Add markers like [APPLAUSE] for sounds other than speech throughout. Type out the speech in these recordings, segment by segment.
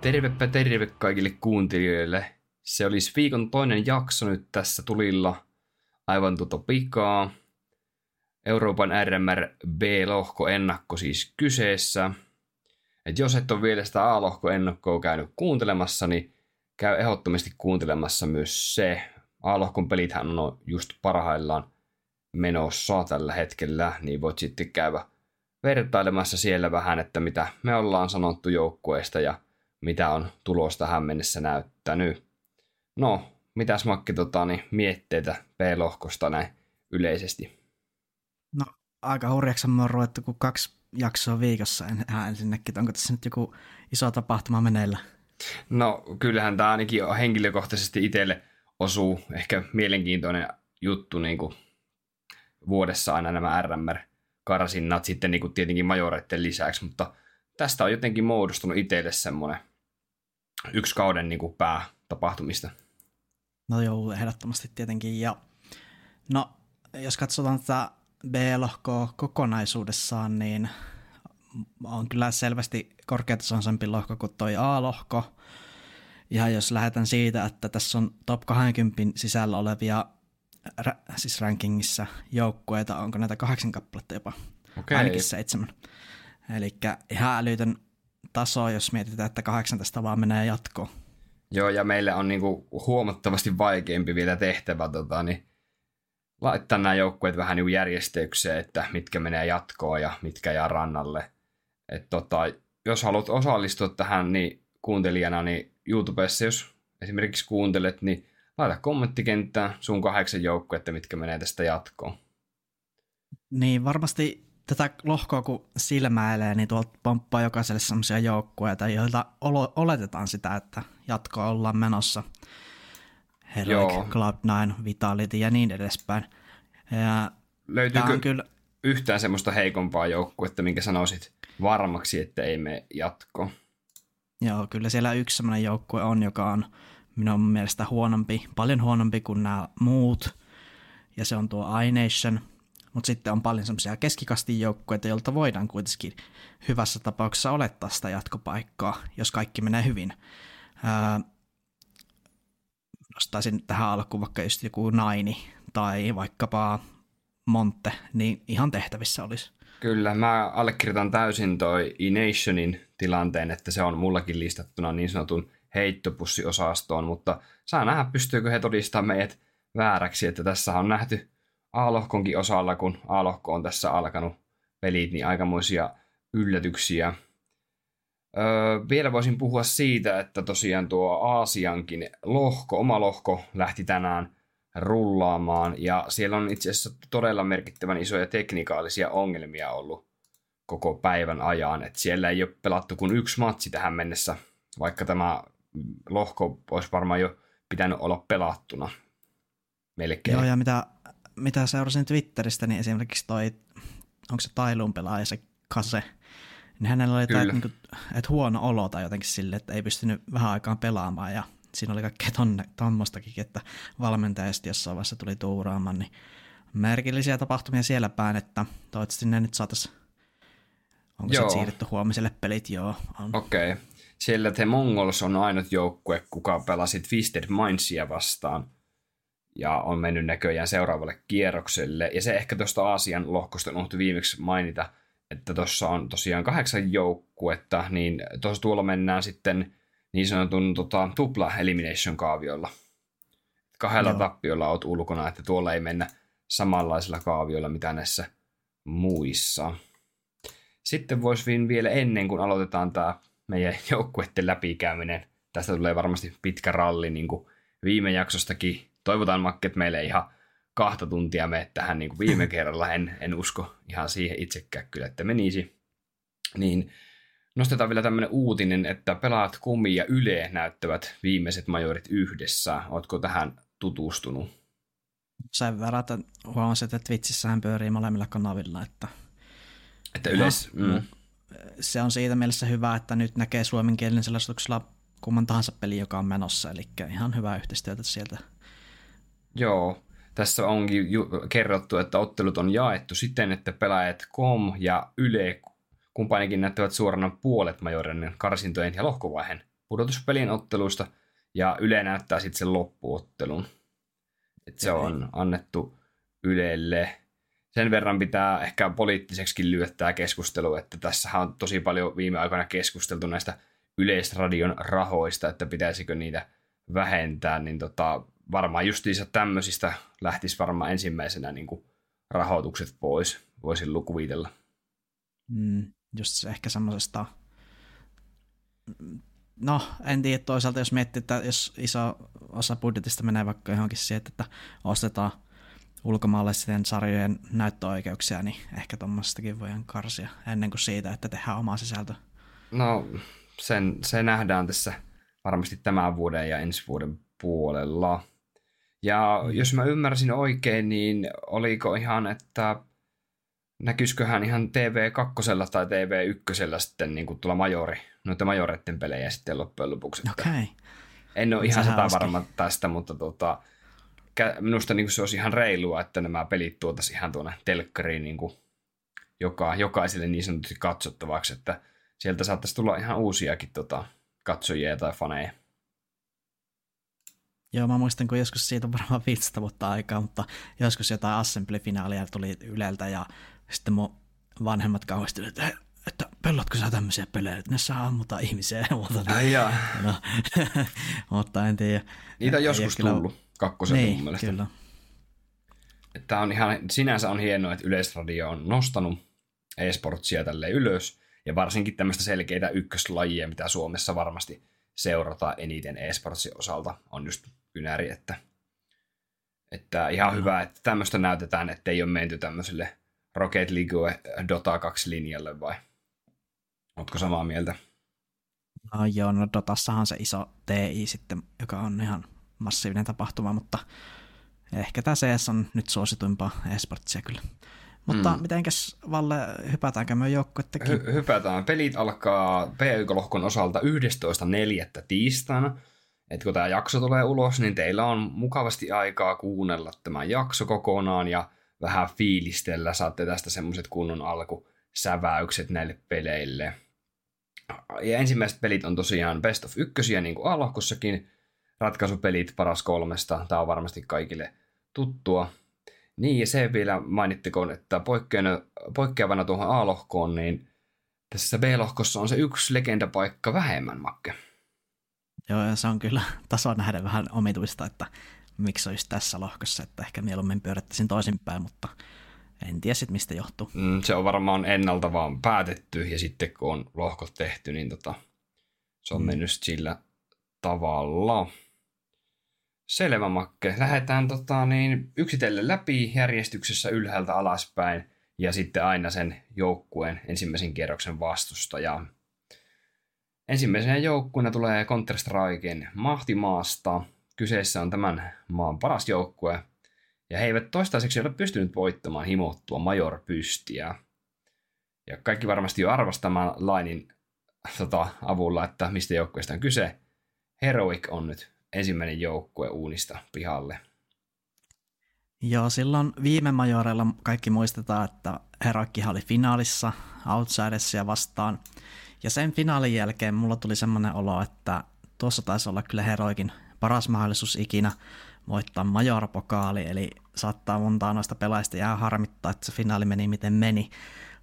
Tervepä terve kaikille kuuntelijoille. Se olisi viikon toinen jakso nyt tässä tulilla. Aivan tuota pikaa. Euroopan RMR B-lohko ennakko siis kyseessä. Et jos et ole vielä sitä A-lohko ennakkoa käynyt kuuntelemassa, niin käy ehdottomasti kuuntelemassa myös se. A-lohkon pelithän on just parhaillaan menossa tällä hetkellä, niin voit sitten käydä vertailemassa siellä vähän, että mitä me ollaan sanottu joukkueesta ja mitä on tulos tähän mennessä näyttänyt. No, mitäs Makki tota, niin, mietteitä P-lohkosta näin yleisesti? No, aika hurjaksi me on ruvettu, kun kaksi jaksoa viikossa en, ensinnäkin. Onko tässä nyt joku iso tapahtuma meneillä? No, kyllähän tämä ainakin henkilökohtaisesti itselle osuu ehkä mielenkiintoinen juttu niin kuin vuodessa aina nämä RMR-karsinnat sitten niin kuin tietenkin majoreiden lisäksi, mutta tästä on jotenkin muodostunut itselle semmoinen yksi kauden niin kuin päätapahtumista. No joo, ehdottomasti tietenkin. Ja no, jos katsotaan tätä B-lohkoa kokonaisuudessaan, niin on kyllä selvästi korkeatasoisempi lohko kuin toi A-lohko. Ja jos lähdetään siitä, että tässä on top 20 sisällä olevia siis rankingissa joukkueita, onko näitä kahdeksan kappaletta jopa, okay. ainakin seitsemän. Eli ihan älytön taso, jos mietitään, että kahdeksan tästä vaan menee jatkoon. Joo, ja meille on niinku huomattavasti vaikeampi vielä tehtävä tota, niin laittaa nämä joukkueet vähän niinku järjestykseen, että mitkä menee jatkoon ja mitkä jää rannalle. Et tota, jos haluat osallistua tähän niin kuuntelijana, niin YouTubessa, jos esimerkiksi kuuntelet, niin laita kommenttikenttään sun kahdeksan joukkuetta, mitkä menee tästä jatkoon. Niin, varmasti tätä lohkoa kun silmäilee, niin tuolta pomppaa jokaiselle sellaisia joukkueita, joilta oletetaan sitä, että jatkoa ollaan menossa. Heroic, Cloud9, Vitality ja niin edespäin. Ja Löytyykö kyllä... yhtään semmoista heikompaa joukkuetta, minkä sanoisit varmaksi, että ei me jatko? Joo, kyllä siellä yksi semmoinen joukkue on, joka on minun mielestä huonompi, paljon huonompi kuin nämä muut. Ja se on tuo iNation, mutta sitten on paljon semmoisia keskikastin joukkueita, joilta voidaan kuitenkin hyvässä tapauksessa olettaa sitä jatkopaikkaa, jos kaikki menee hyvin. Nostaisin tähän alkuun vaikka just joku Naini tai vaikkapa Monte, niin ihan tehtävissä olisi. Kyllä, mä allekirjoitan täysin toi E-Nationin tilanteen, että se on mullakin listattuna niin sanotun heittopussiosaastoon, mutta saa nähdä, pystyykö he todistamaan meidät vääräksi, että tässä on nähty A-lohkonkin osalla, kun A-lohko on tässä alkanut pelit, niin aikamoisia yllätyksiä. Öö, vielä voisin puhua siitä, että tosiaan tuo Aasiankin lohko, oma lohko lähti tänään rullaamaan, ja siellä on itse asiassa todella merkittävän isoja teknikaalisia ongelmia ollut koko päivän ajan, että siellä ei ole pelattu kuin yksi matsi tähän mennessä, vaikka tämä lohko olisi varmaan jo pitänyt olla pelattuna melkein. Joo, ja mitä mitä seurasin Twitteristä, niin esimerkiksi toi, onko se Tailun pelaaja se Kase, niin hänellä oli tämä, niin kuin, että huono olo tai jotenkin sille, että ei pystynyt vähän aikaan pelaamaan ja siinä oli kaikkea tonne, tommostakin, että valmentaja jossain vaiheessa tuli tuuraamaan, niin merkillisiä tapahtumia siellä päin, että toivottavasti ne nyt saataisiin, onko joo. se siirretty huomiselle pelit, joo. Okei. Okay. Siellä The Mongols on ainut joukkue, kuka pelasi Twisted Mindsia vastaan – ja on mennyt näköjään seuraavalle kierrokselle. Ja se ehkä tuosta Aasian lohkosta unohtui viimeksi mainita, että tuossa on tosiaan kahdeksan joukkuetta, niin tuossa tuolla mennään sitten niin sanotun tota, tupla elimination kaaviolla. Kahdella Joo. tappiolla oot ulkona, että tuolla ei mennä samanlaisilla kaavioilla, mitä näissä muissa. Sitten voisi vielä ennen kuin aloitetaan tämä meidän joukkueiden läpikäyminen, tästä tulee varmasti pitkä ralli, niin kuin viime jaksostakin toivotaan Makke, että meille ihan kahta tuntia mene tähän niin kuin viime [LAUGHS] kerralla. En, en usko ihan siihen itsekään kyllä, että menisi. Niin nostetaan vielä tämmöinen uutinen, että pelaat Kumi ja Yle näyttävät viimeiset majorit yhdessä. Ootko tähän tutustunut? Sen verran, että huomasin, että Twitchissähän pyörii molemmilla kanavilla, että että yleis, no, mm. se on siitä mielessä hyvä, että nyt näkee suomenkielinen selostuksella kumman tahansa peli, joka on menossa, eli ihan hyvää yhteistyötä sieltä. Joo, tässä onkin ju- kerrottu, että ottelut on jaettu siten, että pelaajat KOM ja YLE kumpanikin näyttävät suorana puolet majoreiden karsintojen ja lohkovaiheen pudotuspelien otteluista, ja Yle näyttää sitten sen loppuottelun. Et se on annettu Ylelle. Sen verran pitää ehkä poliittiseksi lyödä tämä keskustelu, että tässä on tosi paljon viime aikoina keskusteltu näistä yleisradion rahoista, että pitäisikö niitä vähentää, niin tota, varmaan justiinsa tämmöisistä lähtisi varmaan ensimmäisenä niin kuin rahoitukset pois, voisin lukuvitella. Mm, just ehkä semmoisesta, no en tiedä toisaalta, jos miettii, että jos iso osa budjetista menee vaikka johonkin siihen, että ostetaan ulkomaalaisten sarjojen näyttöoikeuksia, niin ehkä tuommoistakin voidaan karsia ennen kuin siitä, että tehdään oma sisältö. No, sen, se nähdään tässä varmasti tämän vuoden ja ensi vuoden puolella. Ja mm. jos mä ymmärsin oikein, niin oliko ihan, että näkyisiköhän ihan TV2 tai TV1 sitten niin kuin tulla majori, noita majoreiden pelejä sitten loppujen lopuksi. Okay. En ole ihan sata varma tästä, mutta tota, minusta niin kuin se olisi ihan reilua, että nämä pelit tuotaisiin ihan tuonne telkkariin niin kuin joka, jokaiselle niin sanotusti katsottavaksi, että sieltä saattaisi tulla ihan uusiakin tota, katsojia tai faneja. Joo, mä muistan, kun joskus siitä on varmaan 15 vuotta aikaa, mutta joskus jotain Assembly-finaalia tuli Yleltä ja sitten mun vanhemmat kauhistuivat, että, että pellatko sä tämmöisiä pelejä, että ne saa ammuta ihmisiä ja muuta. Ai jaa. No, [LAUGHS] mutta en tiedä. Niitä on joskus kyllä... tullut kakkosen niin, mun mielestä. Kyllä. Että on ihan, sinänsä on hienoa, että Yleisradio on nostanut e-sportsia tälle ylös, ja varsinkin tämmöistä selkeitä ykköslajia, mitä Suomessa varmasti seurataan eniten e-sportsin osalta, on just kynäri, että, että ihan hyvä, että tämmöistä näytetään, että ei ole menty tämmöiselle Rocket League Dota 2 linjalle vai? Ootko samaa mieltä? No joo, no Dotassahan se iso TI sitten, joka on ihan massiivinen tapahtuma, mutta ehkä tämä CS on nyt suosituimpaa esportsia kyllä. Mutta mm. mitenkäs Valle, hypätäänkö me joukkuettakin? Hy- hypätään. Pelit alkaa P1-lohkon osalta 11.4. tiistaina. Et kun tämä jakso tulee ulos, niin teillä on mukavasti aikaa kuunnella tämä jakso kokonaan ja vähän fiilistellä. Saatte tästä semmoiset kunnon alkusäväykset näille peleille. Ja ensimmäiset pelit on tosiaan Best of ykkösiä, niin kuin A-lohkossakin. Ratkaisupelit paras kolmesta. Tämä on varmasti kaikille tuttua. Niin, ja se vielä mainittikoon, että poikkeavana tuohon A-lohkoon, niin tässä B-lohkossa on se yksi legendapaikka vähemmän, Makke. Joo, ja se on kyllä [LAUGHS] tason nähden vähän omituista, että miksi olisi tässä lohkossa, että ehkä mieluummin pyörittäisin toisinpäin, mutta en tiedä sitten mistä johtuu. Mm, se on varmaan ennalta vaan päätetty, ja sitten kun on lohkot tehty, niin tota, se on mm. mennyt sillä tavalla. Selvä Makke. Lähdetään tota, niin, yksitellen läpi järjestyksessä ylhäältä alaspäin ja sitten aina sen joukkueen ensimmäisen kierroksen vastustaja. Ensimmäisenä joukkueena tulee Counter-Striken Mahtimaasta. Kyseessä on tämän maan paras joukkue, ja he eivät toistaiseksi ole pystynyt voittamaan himottua Major Pystiä. Ja kaikki varmasti jo arvostamaan Lainin tota, avulla, että mistä joukkueesta on kyse. Heroic on nyt ensimmäinen joukkue uunista pihalle. Joo, silloin viime majoreilla kaikki muistetaan, että Heroikkihan oli finaalissa Outsidersia vastaan. Ja sen finaalin jälkeen mulla tuli semmoinen olo, että tuossa taisi olla kyllä Heroikin paras mahdollisuus ikinä voittaa Major-pokaali, eli saattaa montaa noista pelaajista jää harmittaa, että se finaali meni miten meni.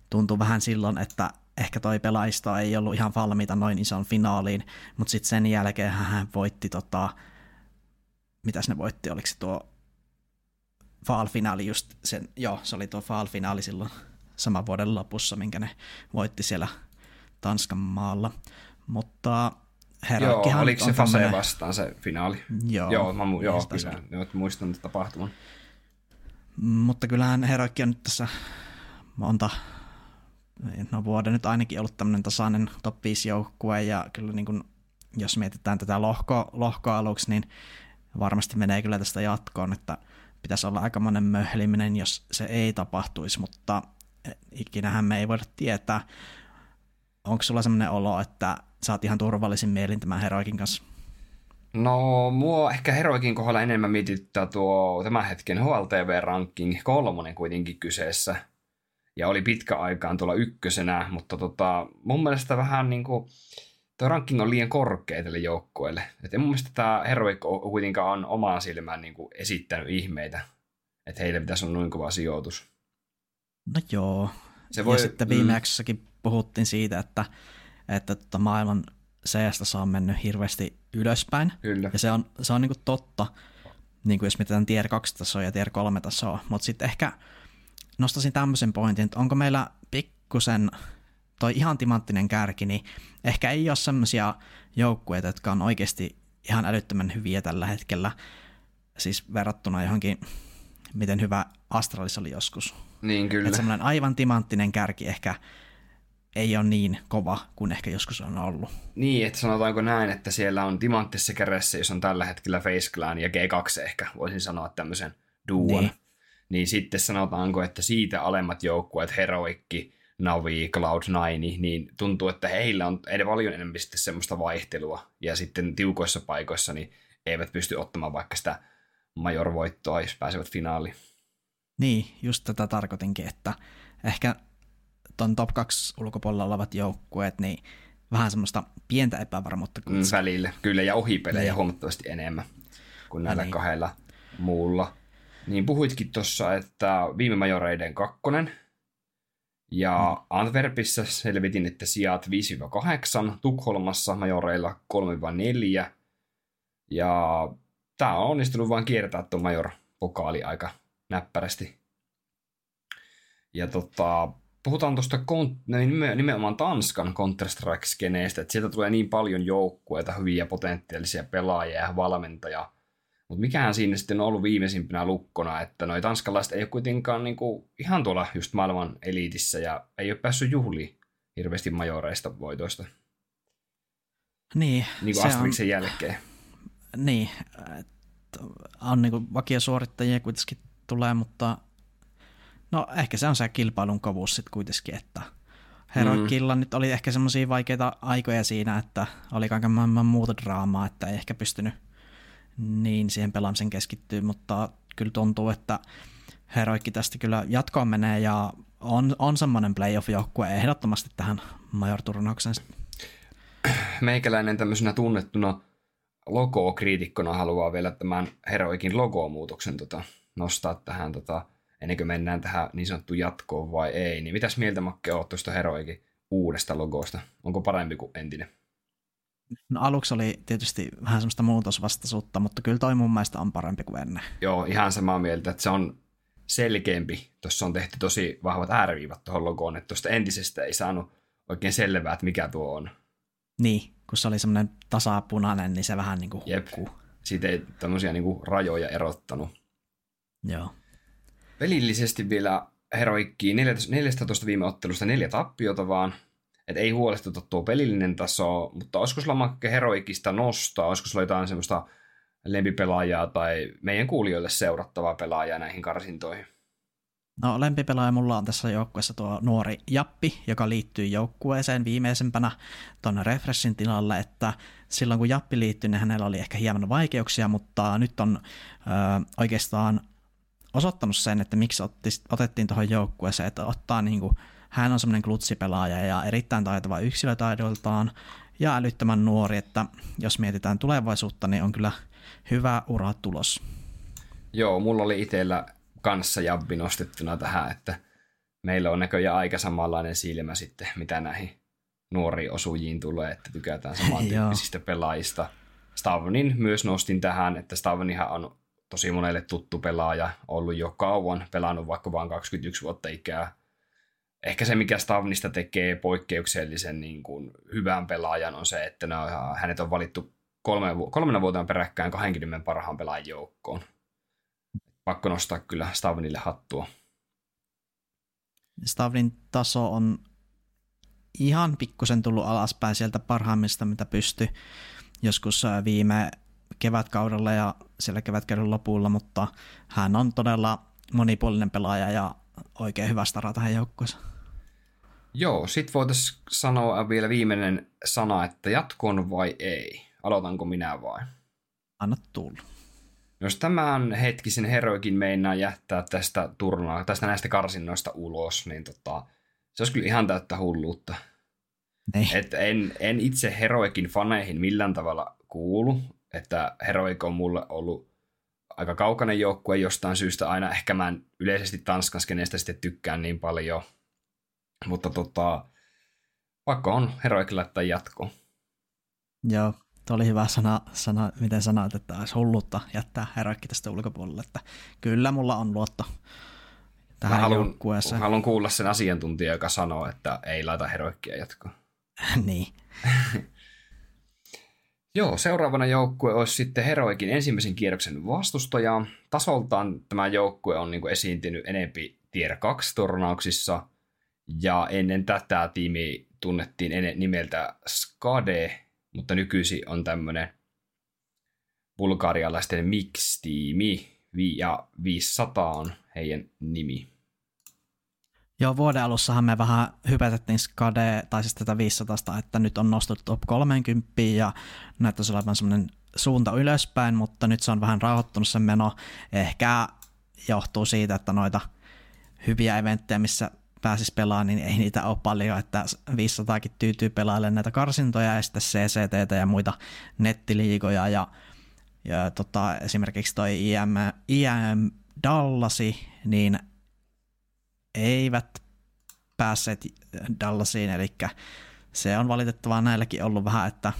Tuntuu vähän silloin, että ehkä toi pelaisto ei ollut ihan valmiita noin ison finaaliin, mutta sitten sen jälkeen hän voitti tota, mitäs ne voitti, oliko se tuo Fall-finaali just sen, joo, se oli tuo Fall-finaali silloin saman vuoden lopussa, minkä ne voitti siellä Tanskan maalla. Mutta Joo, oliko se Fase tämmönen... vastaan se finaali? Joo, joo, mä, mu- joo kyllä, joo, muistan tapahtuman. Mutta kyllähän Heroikki on nyt tässä monta no vuoden nyt ainakin ollut tämmöinen tasainen top 5 joukkue, ja kyllä niin kuin, jos mietitään tätä lohko, lohkoaluksi, niin varmasti menee kyllä tästä jatkoon, että pitäisi olla aika monen möhliminen, jos se ei tapahtuisi, mutta ikinähän me ei voida tietää. Onko sulla sellainen olo, että sä oot ihan turvallisin mielin tämän Heroikin kanssa? No, mua ehkä Heroikin kohdalla enemmän mietittää tuo tämän hetken HLTV-ranking kolmonen kuitenkin kyseessä. Ja oli pitkä aikaan tuolla ykkösenä, mutta tota, mun mielestä vähän niin kuin, tuo ranking on liian korkea tälle joukkueelle. Et mun mielestä tämä Heroic kuitenkaan on omaan silmään niin kuin esittänyt ihmeitä, että heille pitäisi olla noin kova sijoitus. No joo. Se voi, ja sitten viime mm. Puhuttiin siitä, että, että tota maailman CS on mennyt hirveästi ylöspäin. Kyllä. Ja se on, se on niin kuin totta, niin kuin jos mietitään tier 2 tasoa ja tier 3 tasoa. Mutta sitten ehkä nostaisin tämmöisen pointin, että onko meillä pikkusen toi ihan timanttinen kärki, niin ehkä ei ole semmoisia joukkueita, jotka on oikeasti ihan älyttömän hyviä tällä hetkellä, siis verrattuna johonkin, miten hyvä Astralis oli joskus. Niin kyllä. Että semmoinen aivan timanttinen kärki ehkä ei ole niin kova kuin ehkä joskus on ollut. Niin, että sanotaanko näin, että siellä on timanttisessa kädessä, jos on tällä hetkellä Face Clan ja G2 ehkä, voisin sanoa tämmöisen duon. Niin. niin sitten sanotaanko, että siitä alemmat joukkueet, Heroikki, Navi, Cloud9, niin tuntuu, että heillä on paljon enemmän sitten semmoista vaihtelua. Ja sitten tiukoissa paikoissa niin eivät pysty ottamaan vaikka sitä major-voittoa, jos pääsevät finaaliin. Niin, just tätä tarkoitinkin, että ehkä ton top 2 ulkopuolella olevat joukkueet, niin vähän semmoista pientä epävarmuutta. Mm, välille, kyllä, ja ohipelejä niin. huomattavasti enemmän kuin näillä niin. kahdella muulla. Niin puhuitkin tuossa, että viime majoreiden kakkonen, ja mm. Antwerpissa selvitin, että sijat 5-8, Tukholmassa majoreilla 3-4, ja tämä on onnistunut vain kiertää tuon major-pokaali aika näppärästi. Ja tota, puhutaan tuosta nimenomaan Tanskan Counter-Strike-skeneestä, että sieltä tulee niin paljon joukkueita, hyviä potentiaalisia pelaajia ja valmentajia. Mutta mikähän siinä sitten on ollut viimeisimpänä lukkona, että noi tanskalaiset ei ole kuitenkaan niinku ihan tuolla just maailman eliitissä ja ei ole päässyt juhliin hirveästi majoreista voitoista. Niin. Niin kuin Asterixin on, jälkeen. Niin. On niinku vakiosuorittajia kuitenkin tulee, mutta No ehkä se on se kilpailun kovuus sitten kuitenkin, että Heroikilla mm. nyt oli ehkä semmoisia vaikeita aikoja siinä, että oli kaiken maailman muuta draamaa, että ei ehkä pystynyt niin siihen pelaamisen keskittyä, mutta kyllä tuntuu, että Heroikki tästä kyllä jatkoon menee ja on, on semmoinen playoff-joukkue ehdottomasti tähän major-turnaukseen. Meikäläinen tämmöisenä tunnettuna logo-kriitikkona haluaa vielä tämän Heroikin logo-muutoksen tota, nostaa tähän tota, ennen kuin mennään tähän niin sanottuun jatkoon vai ei, niin mitäs mieltä Makke oot tuosta Heroikin uudesta logosta? Onko parempi kuin entinen? No aluksi oli tietysti vähän semmoista muutosvastaisuutta, mutta kyllä toi mun mielestä on parempi kuin ennen. Joo, ihan samaa mieltä, että se on selkeämpi. Tuossa on tehty tosi vahvat ääriviivat tuohon logoon, että tuosta entisestä ei saanut oikein selvää, että mikä tuo on. Niin, kun se oli semmoinen tasapunainen, niin se vähän niin kuin hukkuu. Jep. Siitä ei tämmöisiä niin kuin rajoja erottanut. Joo. Pelillisesti vielä heroikkiin 14 viime ottelusta neljä tappiota vaan. Et ei huolestuta tuo pelillinen taso, mutta olisiko sulla Makke heroikista nostaa? Olisiko sulla jotain semmoista lempipelaajaa tai meidän kuulijoille seurattavaa pelaajaa näihin karsintoihin? No lempipelaaja mulla on tässä joukkueessa tuo nuori Jappi, joka liittyy joukkueeseen viimeisempänä tuonne Refreshin tilalle, että silloin kun Jappi liittyi, niin hänellä oli ehkä hieman vaikeuksia, mutta nyt on ö, oikeastaan osoittanut sen, että miksi otti, otettiin tuohon joukkueeseen, että ottaa niin kuin, hän on semmoinen klutsipelaaja ja erittäin taitava yksilötaidoltaan ja älyttömän nuori, että jos mietitään tulevaisuutta, niin on kyllä hyvä ura tulos. Joo, mulla oli itsellä kanssa jabbi nostettuna tähän, että meillä on näköjään aika samanlainen silmä sitten, mitä näihin nuoriin osujiin tulee, että tykätään [LAUGHS] samantyyppisistä pelaajista. Stavnin myös nostin tähän, että Stavnihan on tosi monelle tuttu pelaaja, ollut jo kauan, pelannut vaikka vain 21 vuotta ikää. Ehkä se, mikä Stavnista tekee poikkeuksellisen niin kuin, hyvän pelaajan, on se, että ne, hänet on valittu kolme, kolmena vuotena peräkkäin 20 parhaan pelaajan joukkoon. Pakko nostaa kyllä Stavnille hattua. Stavnin taso on ihan pikkusen tullut alaspäin sieltä parhaimmista, mitä pysty joskus viime kevätkaudella ja siellä kevätkauden lopulla, mutta hän on todella monipuolinen pelaaja ja oikein hyvä stara tähän joukkueeseen. Joo, sit voitaisiin sanoa vielä viimeinen sana, että jatkoon vai ei. Aloitanko minä vai? Anna tulla. Jos tämän hetkisen heroikin meinaa jättää tästä turnaa, tästä näistä karsinnoista ulos, niin tota, se olisi kyllä ihan täyttä hulluutta. Niin. Et en, en itse Heroikin faneihin millään tavalla kuulu, että Heroik on mulle ollut aika kaukainen joukkue jostain syystä aina. Ehkä mä en yleisesti Tanskan skeneestä sitten tykkään niin paljon, mutta tota, pakko on Heroik laittaa jatkoon. Joo, tuo oli hyvä sana, sana miten sanoit, että olisi hullutta jättää Heroikki tästä ulkopuolelle, että kyllä mulla on luotto tähän Mä haluan, joukkueeseen. haluan kuulla sen asiantuntija, joka sanoo, että ei laita Heroikkia jatkoon. [LAUGHS] niin. [LAUGHS] Joo, seuraavana joukkue olisi sitten Heroikin ensimmäisen kierroksen vastustaja. Tasoltaan tämä joukkue on niin esiintynyt enempi Tier 2-turnauksissa, ja ennen tätä tiimi tunnettiin ennen nimeltä Skade, mutta nykyisin on tämmöinen bulgarialaisten mix-tiimi, ja 500 on heidän nimi. Joo, vuoden alussahan me vähän hypätettiin Skade, tai siis tätä 500, että nyt on nostettu top 30 ja näyttäisi olevan semmoinen suunta ylöspäin, mutta nyt se on vähän rauhoittunut se meno. Ehkä johtuu siitä, että noita hyviä eventtejä, missä pääsis pelaamaan, niin ei niitä ole paljon, että 500kin tyytyy pelaamaan näitä karsintoja ja sitten CCT ja muita nettiliigoja ja, ja tota, esimerkiksi toi IM, IM Dallasi, niin eivät päässeet Dallasiin, eli se on valitettavaa näilläkin ollut vähän, että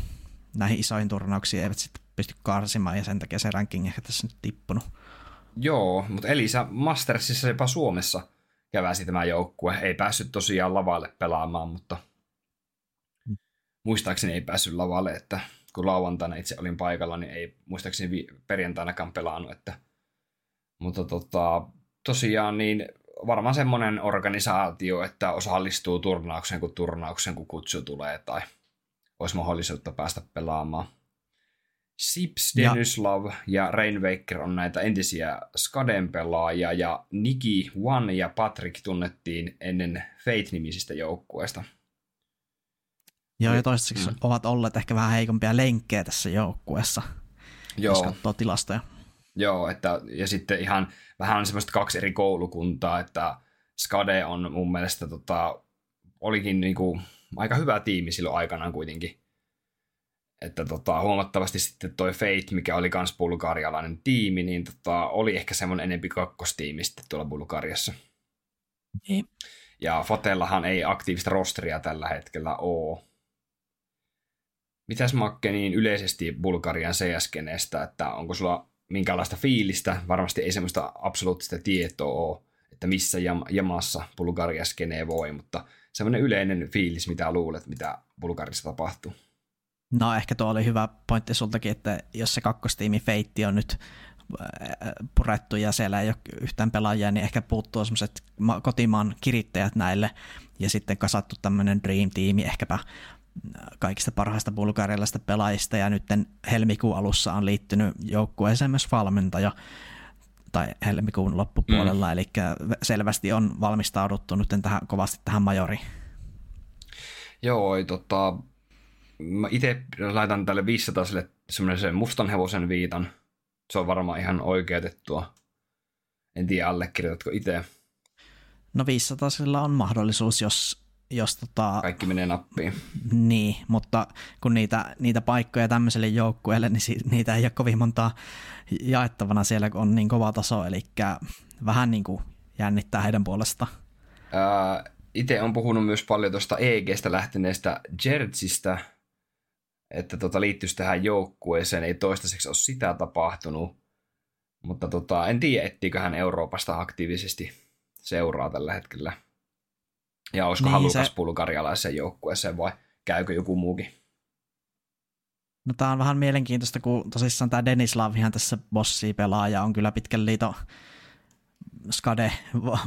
näihin isoihin turnauksiin eivät sitten pysty karsimaan ja sen takia se ranking ehkä tässä nyt tippunut. Joo, mutta Elisa Mastersissa jopa Suomessa käväsi tämä joukkue. Ei päässyt tosiaan lavalle pelaamaan, mutta muistaakseni ei päässyt lavalle, että kun lauantaina itse olin paikalla, niin ei muistaakseni perjantainakaan pelannut. Että, mutta tota, tosiaan niin varmaan semmoinen organisaatio, että osallistuu turnaukseen kun turnauksen kun kutsu tulee tai olisi mahdollisuutta päästä pelaamaan. Sips, Denislav ja, ja Rainwaker on näitä entisiä Skaden pelaajia ja Niki, One ja Patrick tunnettiin ennen Fate-nimisistä joukkueista. Joo, ja toistaiseksi mm. ovat olleet ehkä vähän heikompia lenkkejä tässä joukkueessa, Joo. jos katsoo tilastoja. Joo, että, ja sitten ihan vähän on semmoista kaksi eri koulukuntaa, että Skade on mun mielestä tota, olikin niinku aika hyvä tiimi silloin aikanaan kuitenkin. Että tota, huomattavasti sitten toi Fate, mikä oli kans bulgarialainen tiimi, niin tota, oli ehkä semmoinen enempi kakkostiimi sitten tuolla Bulgariassa. Ei. Ja Fatellahan ei aktiivista rosteria tällä hetkellä ole. Mitäs Makke niin yleisesti Bulgarian CS-kenestä, että onko sulla minkälaista fiilistä, varmasti ei semmoista absoluuttista tietoa ole, että missä jam- jamassa Bulgaria skenee voi, mutta semmoinen yleinen fiilis, mitä luulet, mitä Bulgarissa tapahtuu. No ehkä tuo oli hyvä pointti sultakin, että jos se kakkostiimi Feitti on nyt äh, purettu ja siellä ei ole yhtään pelaajia, niin ehkä puuttuu semmoiset kotimaan kirittäjät näille ja sitten kasattu tämmöinen Dream-tiimi, ehkäpä kaikista parhaista bulgarialaisista pelaajista ja nyt helmikuun alussa on liittynyt joukkueeseen myös valmentaja tai helmikuun loppupuolella, mm. eli selvästi on valmistauduttu nyt tähän, kovasti tähän majoriin. Joo, ei, tota, mä itse laitan tälle 500 semmoisen mustan hevosen viitan. Se on varmaan ihan oikeutettua. En tiedä, allekirjoitatko itse. No 500 on mahdollisuus, jos jos tota, Kaikki menee nappiin. Niin, mutta kun niitä, niitä paikkoja tämmöiselle joukkueelle, niin si, niitä ei ole kovin montaa jaettavana siellä, kun on niin kova taso, eli vähän niin kuin jännittää heidän puolestaan. Itse on puhunut myös paljon tuosta EGstä lähteneestä Jertsistä, että tota, liittyisi tähän joukkueeseen, ei toistaiseksi ole sitä tapahtunut, mutta tota, en tiedä, ettiikö hän Euroopasta aktiivisesti seuraa tällä hetkellä. Ja olisiko niin, halukas se... bulgarialaisen joukkueeseen vai käykö joku muukin? No tämä on vähän mielenkiintoista, kun tosissaan tämä Denislav ihan tässä bossi pelaaja on kyllä pitkän liiton skade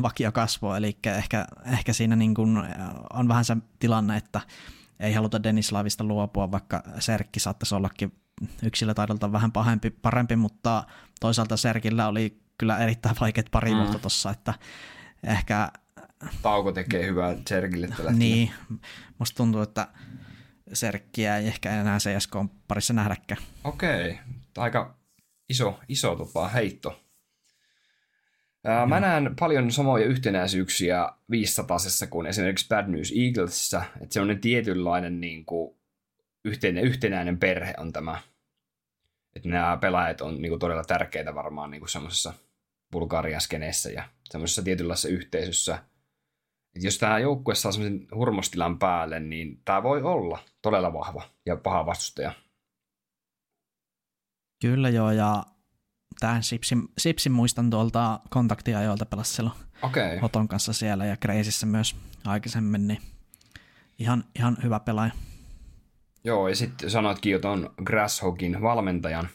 vakiokasvo, eli ehkä, ehkä siinä niin kuin on vähän se tilanne, että ei haluta Denislavista luopua, vaikka Serkki saattaisi ollakin yksilötaidolta vähän pahempi, parempi, mutta toisaalta Serkillä oli kyllä erittäin vaikeat pari mm. vuotta tuossa, että ehkä... Tauko tekee hyvää Serkille tällä Niin, musta tuntuu, että Serkkiä ei ehkä enää CSK parissa nähdäkään. Okei, aika iso, iso tota, heitto. Ää, mä näen paljon samoja yhtenäisyyksiä 500 kuin esimerkiksi Bad News Eaglesissa, että se on tietynlainen niin kuin, yhteinen, yhtenäinen perhe on tämä. Että nämä pelaajat on niin kuin, todella tärkeitä varmaan niin semmoisessa Bulgariaskeneessä ja semmoisessa tietynlaisessa yhteisössä. Et jos tämä joukkue saa semmoisen hurmostilan päälle, niin tämä voi olla todella vahva ja paha vastustaja. Kyllä joo, ja tämän Sipsin, Sipsin muistan tuolta kontaktiajoilta pelasi silloin okay. Oton kanssa siellä ja Kreisissä myös aikaisemmin, niin ihan, ihan hyvä pelaaja. Joo, ja sitten sanoitkin jo tuon Grasshogin valmentajan,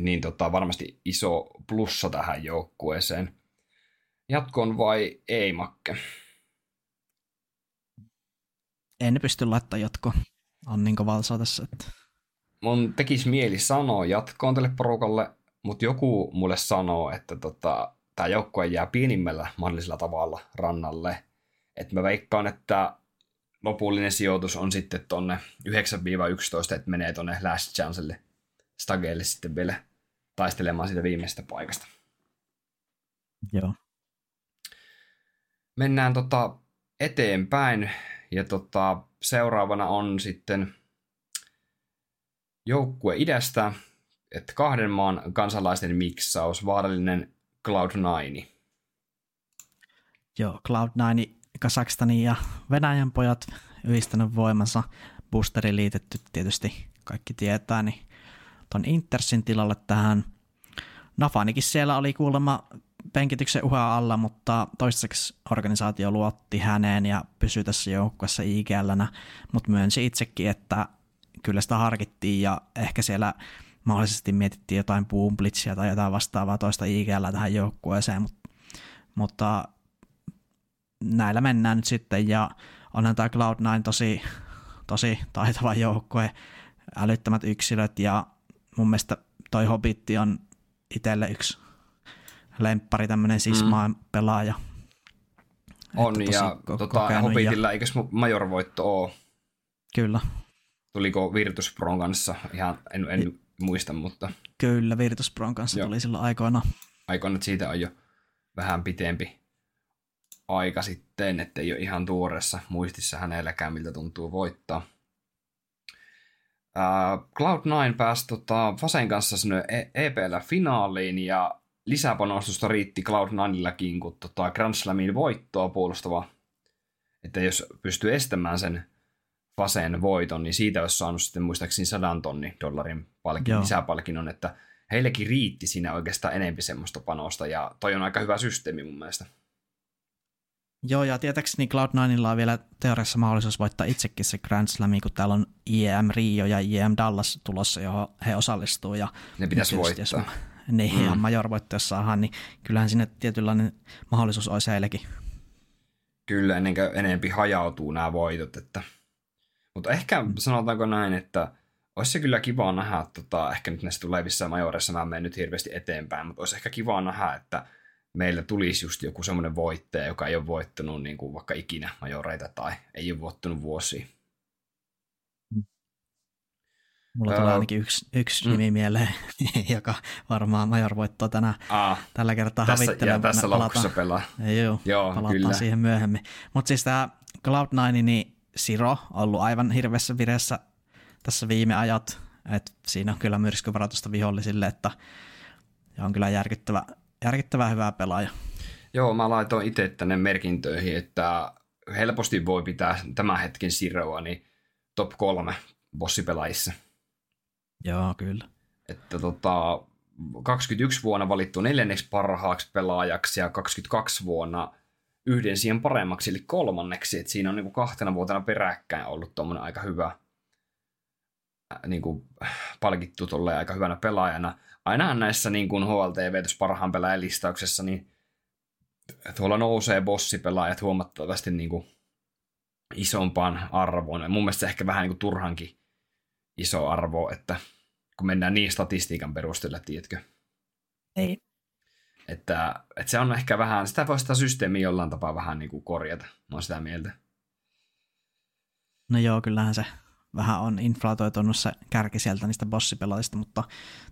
niin tota, varmasti iso plussa tähän joukkueeseen. Jatkoon vai ei, Makke? En pysty laittamaan jatkoon. On niin valsaa tässä. Että... Mun tekisi mieli sanoa jatkoon tälle porukalle, mutta joku mulle sanoo, että tota, tämä joukkue jää pienimmällä mahdollisella tavalla rannalle. Et mä veikkaan, että lopullinen sijoitus on sitten tonne 9-11, että menee tonne Last Chancelle Stageelle sitten vielä taistelemaan siitä viimeisestä paikasta. Joo. Mennään tota eteenpäin ja tota, seuraavana on sitten joukkue idästä, että kahden maan kansalaisten miksaus, vaarallinen Cloud9. Joo, Cloud9, Kasakstanin ja Venäjän pojat yhdistänyt voimansa. Boosteri liitetty tietysti kaikki tietää, niin ton Intersin tilalle tähän. Nafanikin siellä oli kuulemma penkityksen uhaa alla, mutta toistaiseksi organisaatio luotti häneen ja pysyi tässä joukkueessa IGLnä, mutta myönsi itsekin, että kyllä sitä harkittiin ja ehkä siellä mahdollisesti mietittiin jotain boomblitzia tai jotain vastaavaa toista IGL tähän joukkueeseen, mutta, mutta näillä mennään nyt sitten ja onhan tämä Cloud9 tosi, tosi taitava joukkue, älyttömät yksilöt ja mun mielestä toi Hobbitti on itselle yksi lemppari, tämmöinen sismaan mm. pelaaja. On, ja tota, Hobbitilla ja... eikös Major-voitto ole? Kyllä. Tuliko Virtus Pron kanssa? Ihan en, en muista, mutta... Kyllä, Virtus Pron kanssa Joo. tuli silloin aikoina. Aikoina, siitä on jo vähän pitempi aika sitten, ettei ole ihan tuoreessa muistissa hänelläkään, miltä tuntuu voittaa. Uh, Cloud9 pääsi tota, Fasen kanssa sinne EPL finaaliin ja lisäpanostusta riitti Cloud9illakin, kun tota Grand Slamin voittoa puolustava, että jos pystyy estämään sen Fasen voiton, niin siitä olisi saanut sitten muistaakseni sadan tonnin dollarin palkin, lisäpalkinnon, että heillekin riitti siinä oikeastaan enempi semmoista panosta, ja toi on aika hyvä systeemi mun mielestä. Joo, ja tietääkseni Cloud9 on vielä teoriassa mahdollisuus voittaa itsekin se Grand Slam, kun täällä on IEM Rio ja IEM Dallas tulossa, johon he osallistuu. Ja ne pitäisi voittaa. Jos, niin, mm. ja major saadaan, niin kyllähän sinne tietynlainen mahdollisuus olisi heillekin. Kyllä, ennen kuin enempi hajautuu nämä voitot. Että... Mutta ehkä mm. sanotaanko näin, että olisi se kyllä kiva nähdä, tota, ehkä nyt näissä tulevissa majoreissa mä menen nyt hirveästi eteenpäin, mutta olisi ehkä kiva nähdä, että meillä tulisi just joku semmoinen voittaja, joka ei ole voittanut niin kuin vaikka ikinä majoreita tai ei ole voittanut vuosia. Mulla tulee ainakin yksi, yksi mm. nimi mieleen, [LAUGHS] joka varmaan Major voittaa tänä, Aa, tällä kertaa tässä, Ja tässä lopussa pelaa. Joo, Joo palataan kyllä. siihen myöhemmin. Mutta siis tämä Cloud9, niin Siro on ollut aivan hirveässä vireessä tässä viime ajat. Et siinä on kyllä myrskyvaroitusta vihollisille, että on kyllä järkyttävä, järkyttävä hyvä pelaaja. Joo, mä laitoin itse tänne merkintöihin, että helposti voi pitää tämän hetken Siroa niin top kolme bossipelaajissa. Joo, kyllä. Että tota, 21 vuonna valittu neljänneksi parhaaksi pelaajaksi ja 22 vuonna yhden siihen paremmaksi, eli kolmanneksi. että siinä on niin kuin kahtena vuotena peräkkäin ollut tuommoinen aika hyvä, niin kuin, palkittu tolleen aika hyvänä pelaajana. Ainahan näissä niin kuin HLTV parhaan pelaajan listauksessa, niin tuolla nousee bossipelaajat huomattavasti niin kuin isompaan arvoon. Mun mielestä ehkä vähän niin kuin turhankin iso arvo, että kun mennään niin statistiikan perusteella, tiedätkö? Ei. Että, että se on ehkä vähän, sitä voi sitä systeemiä jollain tapaa vähän niin kuin korjata, mä oon sitä mieltä. No joo, kyllähän se vähän on inflatoitunut se kärki sieltä niistä bossipelaajista, mutta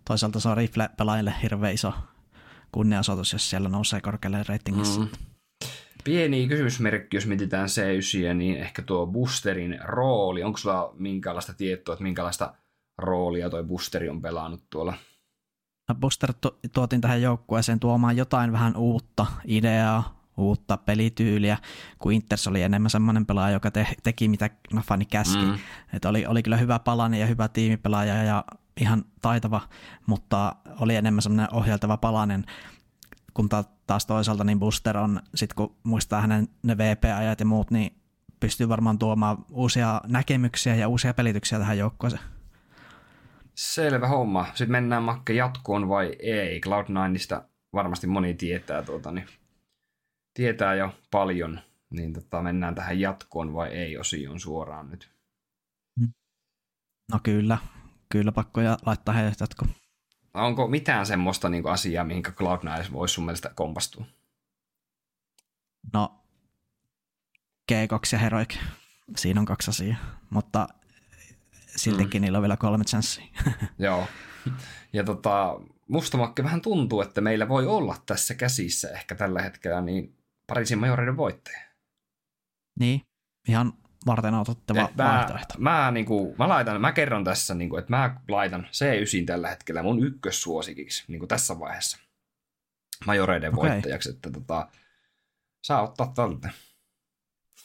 toisaalta se on rifle-pelaajille hirveän iso kunniasoitus, jos siellä nousee korkealle ratingissa. Mm. Pieni kysymysmerkki, jos mietitään C9, niin ehkä tuo boosterin rooli. Onko sulla minkälaista tietoa, että minkälaista roolia toi boosteri on pelannut tuolla? No booster tuotiin tähän joukkueeseen tuomaan jotain vähän uutta ideaa, uutta pelityyliä, kun Inters oli enemmän semmoinen pelaaja, joka te- teki mitä Nafani käski. Mm. Et oli, oli kyllä hyvä palanen ja hyvä tiimipelaaja ja ihan taitava, mutta oli enemmän semmoinen ohjeltava palanen, kun taas toisaalta niin Booster on, sit kun muistaa hänen ne VP-ajat ja muut, niin pystyy varmaan tuomaan uusia näkemyksiä ja uusia pelityksiä tähän joukkoon. Selvä homma. Sitten mennään Makke jatkoon vai ei? Cloud9ista varmasti moni tietää, tuota, niin tietää jo paljon, niin tota, mennään tähän jatkoon vai ei osioon suoraan nyt. No kyllä, kyllä pakko ja laittaa heidät jatko. Onko mitään semmoista niin asiaa, mihinkä Cloud9 voisi sun mielestä kompastua? No, G2 ja Heroic. Siinä on kaksi asiaa, mutta siltikin mm. niillä on vielä kolme chanssia. [LAUGHS] Joo. Ja tota, musta vähän tuntuu, että meillä voi olla tässä käsissä ehkä tällä hetkellä niin Pariisin majoreiden voittaja. Niin, ihan varten otettava mä, vaihtoehto. Mä, niin kuin, mä, laitan, mä kerron tässä, niin kuin, että mä laitan C9 tällä hetkellä mun ykkössuosikiksi niin kuin tässä vaiheessa majoreiden okay. voittajaksi, että tota, saa ottaa tältä.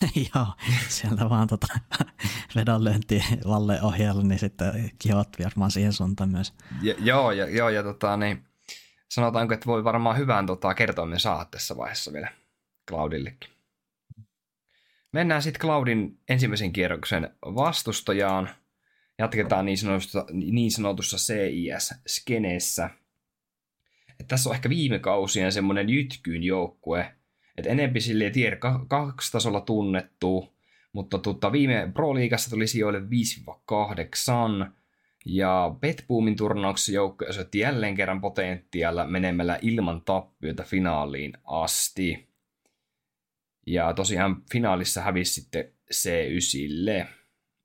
[LAUGHS] Joo, sieltä vaan tota, [LAUGHS] vedonlyönti Valle ohjalla, niin sitten kihot varmaan siihen suuntaan myös. Ja, joo, ja, joo, ja tota, niin, sanotaanko, että voi varmaan hyvän tota, kertoimen saada tässä vaiheessa vielä Cloudillekin. Mennään sitten Cloudin ensimmäisen kierroksen vastustajaan. Jatketaan niin sanotussa, niin sanotussa CIS-skeneessä. Et tässä on ehkä viime kausien semmoinen jytkyyn joukkue, että enempi sille tier 2 tasolla tunnettu, mutta tuota, viime Pro-liigassa tuli sijoille 5-8, ja Betboomin turnauksessa joukkue osoitti jälleen kerran potentiaalla menemällä ilman tappioita finaaliin asti. Ja tosiaan finaalissa hävisi sitten C9.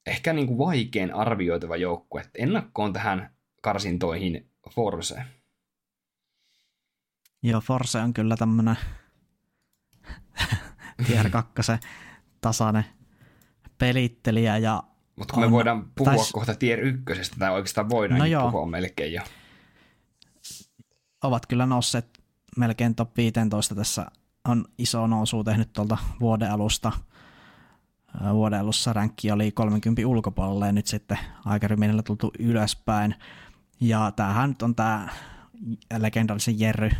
Ehkä niin kuin vaikein arvioitava joukkue. Ennakkoon tähän karsintoihin Force. Joo, Force on kyllä tämmönen [LAUGHS] tier kakkosen tasainen pelittelijä. Ja Mutta kun on, me voidaan puhua täs... kohta tier ykkösestä, tai oikeastaan voidaan no puhua melkein jo. Ovat kyllä nousseet melkein top 15 tässä on iso nousu tehnyt tuolta vuoden alusta. Vuoden alussa ränkki oli 30 ulkopuolella ja nyt sitten aika ryminellä tultu ylöspäin. Ja tämähän nyt on tämä legendaarisen Jerry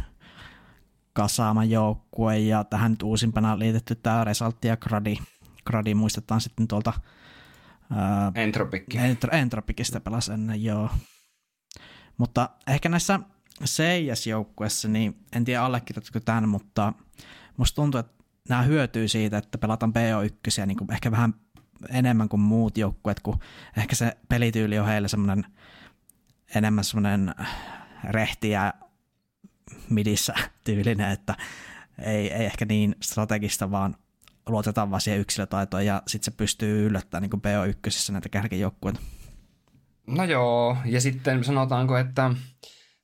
kasaama joukkue ja tähän nyt uusimpana liitetty tämä Resaltti ja Gradi. Gradi muistetaan sitten tuolta Entropikki. Entro, Entropikista pelasi ennen, joo. Mutta ehkä näissä CS-joukkueessa, niin en tiedä allekirjoitatko tämän, mutta musta tuntuu, että nämä hyötyy siitä, että pelataan BO1 niin kuin ehkä vähän enemmän kuin muut joukkueet, kun ehkä se pelityyli on heille semmoinen enemmän semmoinen rehtiä midissä [LAUGHS] tyylinen, että ei, ei ehkä niin strategista, vaan luotetaan vaan siihen yksilötaitoon ja sitten se pystyy yllättämään niin BO1 näitä kärkijoukkueita. No joo, ja sitten sanotaanko, että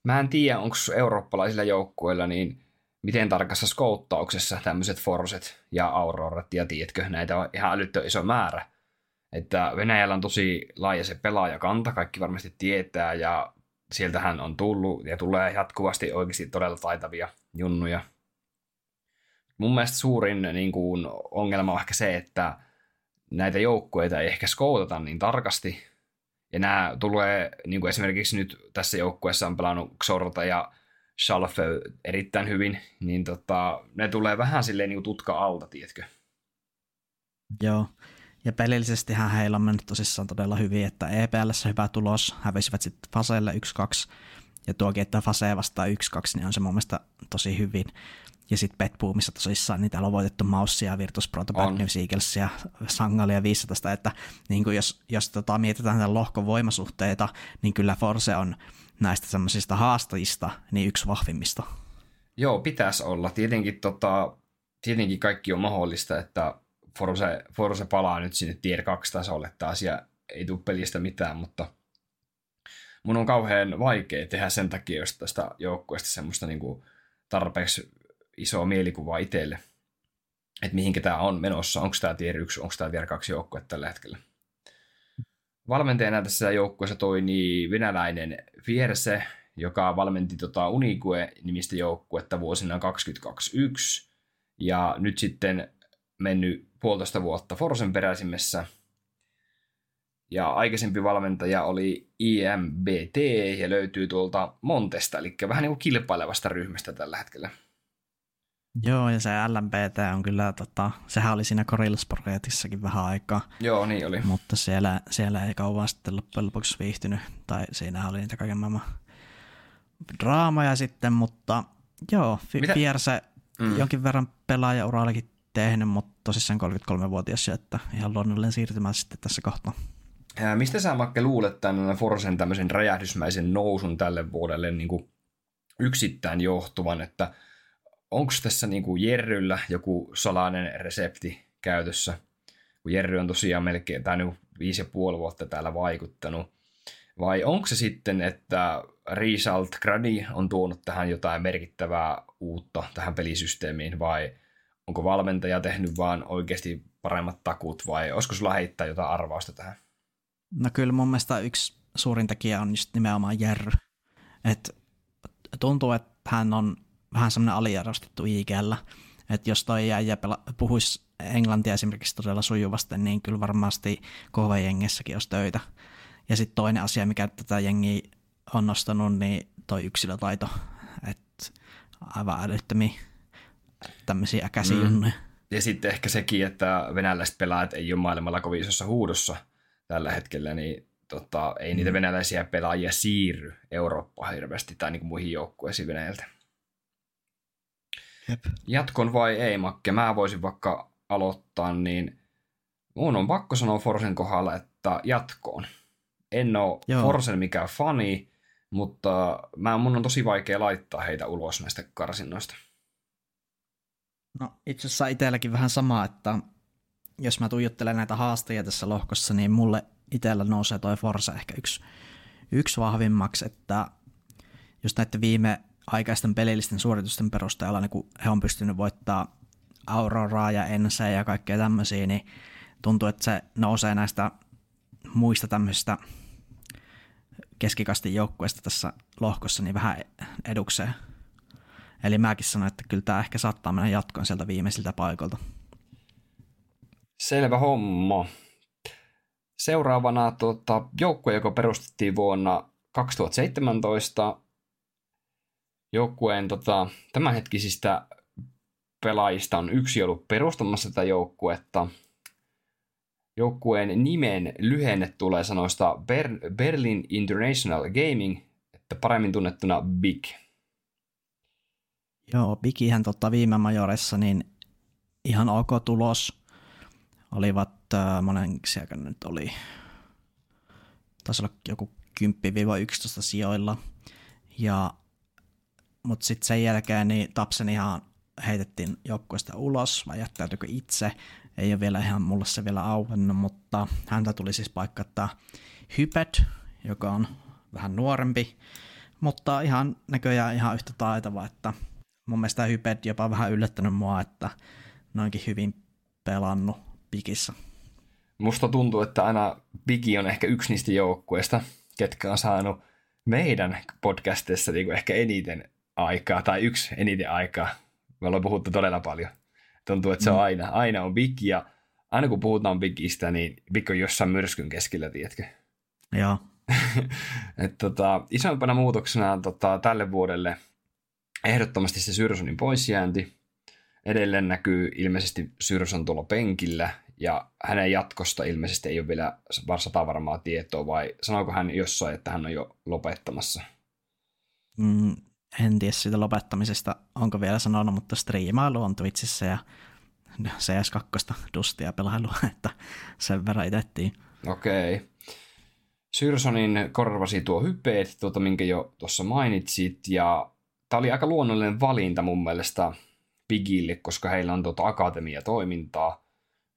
Mä en tiedä, onko eurooppalaisilla joukkueilla niin miten tarkassa skouttauksessa tämmöiset Forset ja Aurorat ja tiedätkö, näitä on ihan älyttö iso määrä. Että Venäjällä on tosi laaja se pelaajakanta, kaikki varmasti tietää ja sieltähän on tullut ja tulee jatkuvasti oikeasti todella taitavia junnuja. Mun mielestä suurin niin kuin, ongelma on ehkä se, että näitä joukkueita ei ehkä skoutata niin tarkasti, ja nämä tulee, niin kuin esimerkiksi nyt tässä joukkueessa on pelannut Xorta ja Shalfe erittäin hyvin, niin tota, ne tulee vähän silleen niin kuin tutka alta, tiedätkö? Joo, ja pelillisestihän heillä on mennyt tosissaan todella hyvin, että EPLssä hyvä tulos, hävisivät sitten Faseelle 1-2, ja tuokin, että Fase vastaa 1-2, niin on se mun mielestä tosi hyvin. Ja sitten Pet Boomissa tosissaan, niin täällä on voitettu Maussia, Virtus Proto, Bad News Eaglesia, Sangalia 15, että niin kuin jos, jos tota, mietitään tämän lohkon voimasuhteita, niin kyllä Force on näistä semmoisista haastajista niin yksi vahvimmista. Joo, pitäisi olla. Tietenkin, tota, tietenkin kaikki on mahdollista, että Force, Force palaa nyt sinne Tier 2-tasolle taas ja ei tule pelistä mitään, mutta mun on kauhean vaikea tehdä sen takia, jos tästä joukkueesta semmoista niin kuin tarpeeksi isoa mielikuvaa itselle, että mihinkä tämä on menossa, onko tämä tier 1, onko tämä tier 2 joukkue tällä hetkellä. Valmentajana tässä joukkueessa toimii venäläinen Fierse, joka valmenti tota Unique-nimistä joukkuetta vuosina 2021 ja nyt sitten mennyt puolitoista vuotta Forsen peräisimessä. Ja aikaisempi valmentaja oli IMBT ja löytyy tuolta Montesta, eli vähän niin kuin kilpailevasta ryhmästä tällä hetkellä. Joo, ja se LMPT on kyllä, tota, sehän oli siinä Corillus-projektissakin vähän aikaa. Joo, niin oli. Mutta siellä, siellä ei kauan sitten loppujen lopuksi viihtynyt, tai siinä oli niitä kaiken maailman draamoja sitten, mutta joo, F- Fierse mm. jonkin verran pelaajaurallakin tehnyt, mutta tosissaan 33-vuotias, että ihan luonnollinen siirtymä sitten tässä kohtaa. Ja mistä sä Makke luulet tämän Forsen tämmöisen räjähdysmäisen nousun tälle vuodelle niin kuin yksittäin johtuvan, että onko tässä niin kuin Jerryllä joku salainen resepti käytössä, kun Jerry on tosiaan melkein, tai niin viisi ja puoli vuotta täällä vaikuttanut, vai onko se sitten, että Result Grady on tuonut tähän jotain merkittävää uutta tähän pelisysteemiin, vai onko valmentaja tehnyt vaan oikeasti paremmat takut, vai olisiko sulla heittää jotain arvausta tähän? No kyllä mun mielestä yksi suurin tekijä on just nimenomaan Jerry. Et tuntuu, että hän on vähän semmoinen aliarvostettu IGllä. Että jos toi jäijä puhuisi englantia esimerkiksi todella sujuvasti, niin kyllä varmasti KV-jengessäkin olisi töitä. Ja sitten toinen asia, mikä tätä jengiä on nostanut, niin toi yksilötaito. Että aivan älyttömiä tämmöisiä käsijunnuja. Mm. Ja sitten ehkä sekin, että venäläiset pelaajat ei ole maailmalla kovin isossa huudossa tällä hetkellä, niin tota, ei mm. niitä venäläisiä pelaajia siirry Eurooppaan hirveästi tai niin kuin muihin joukkueisiin Venäjältä. Jep. Jatkon vai ei, Makke? Mä voisin vaikka aloittaa, niin mun on pakko sanoa Forsen kohdalla, että jatkoon. En ole Joo. Forsen mikään fani, mutta mä, mun on tosi vaikea laittaa heitä ulos näistä karsinnoista. No itse asiassa itselläkin vähän sama, että jos mä tuijottelen näitä haastajia tässä lohkossa, niin mulle itsellä nousee toi Forza ehkä yksi, yksi vahvimmaksi, että just näiden viime aikaisten pelillisten suoritusten perusteella, niin kun he on pystynyt voittaa Auroraa ja Ense ja kaikkea tämmöisiä, niin tuntuu, että se nousee näistä muista tämmöisistä keskikastin joukkueista tässä lohkossa niin vähän edukseen. Eli mäkin sanoin, että kyllä tämä ehkä saattaa mennä jatkoon sieltä viimeisiltä paikoilta. Selvä homma. Seuraavana tuota, joukkue, joka perustettiin vuonna 2017 joukkueen tota, tämänhetkisistä pelaajista on yksi ollut perustamassa tätä joukkuetta. Joukkueen nimen lyhenne tulee sanoista Ber- Berlin International Gaming, että paremmin tunnettuna BIG. Joo, Bigihän tota viime majorissa niin ihan ok tulos. Olivat äh, monen sieltä nyt oli, taisi olla joku 10-11 sijoilla. Ja mutta sitten sen jälkeen niin Tapsen ihan heitettiin joukkueesta ulos, vai jättäytyykö itse, ei ole vielä ihan mulle se vielä auennut, mutta häntä tuli siis paikata Hypet, joka on vähän nuorempi, mutta ihan näköjään ihan yhtä taitava, että mun mielestä Hypet jopa vähän yllättänyt mua, että noinkin hyvin pelannut pikissä. Musta tuntuu, että aina Bigi on ehkä yksi niistä joukkueista, ketkä on saanut meidän podcastissa niin ehkä eniten aikaa, tai yksi eniten aikaa. Me ollaan puhuttu todella paljon. Tuntuu, että se on mm. aina, aina on Big, ja aina kun puhutaan Bigistä, niin Big on jossain myrskyn keskellä, tiedätkö? Joo. [LAUGHS] Et, tota, isompana muutoksena tota, tälle vuodelle ehdottomasti se Syrsonin poisjäänti. Edelleen näkyy ilmeisesti Syrson tuolla penkillä, ja hänen jatkosta ilmeisesti ei ole vielä sata varmaa tietoa, vai sanooko hän jossain, että hän on jo lopettamassa? Mm, en tiedä siitä lopettamisesta, onko vielä sanonut, mutta striimailu on Twitchissä ja CS2 dustia pelailua, [LAUGHS] että sen verran itettiin. Okei. Okay. Syrsonin korvasi tuo hypeet, tuota, minkä jo tuossa mainitsit, ja tämä oli aika luonnollinen valinta mun mielestä Bigille, koska heillä on tuota akatemia-toimintaa,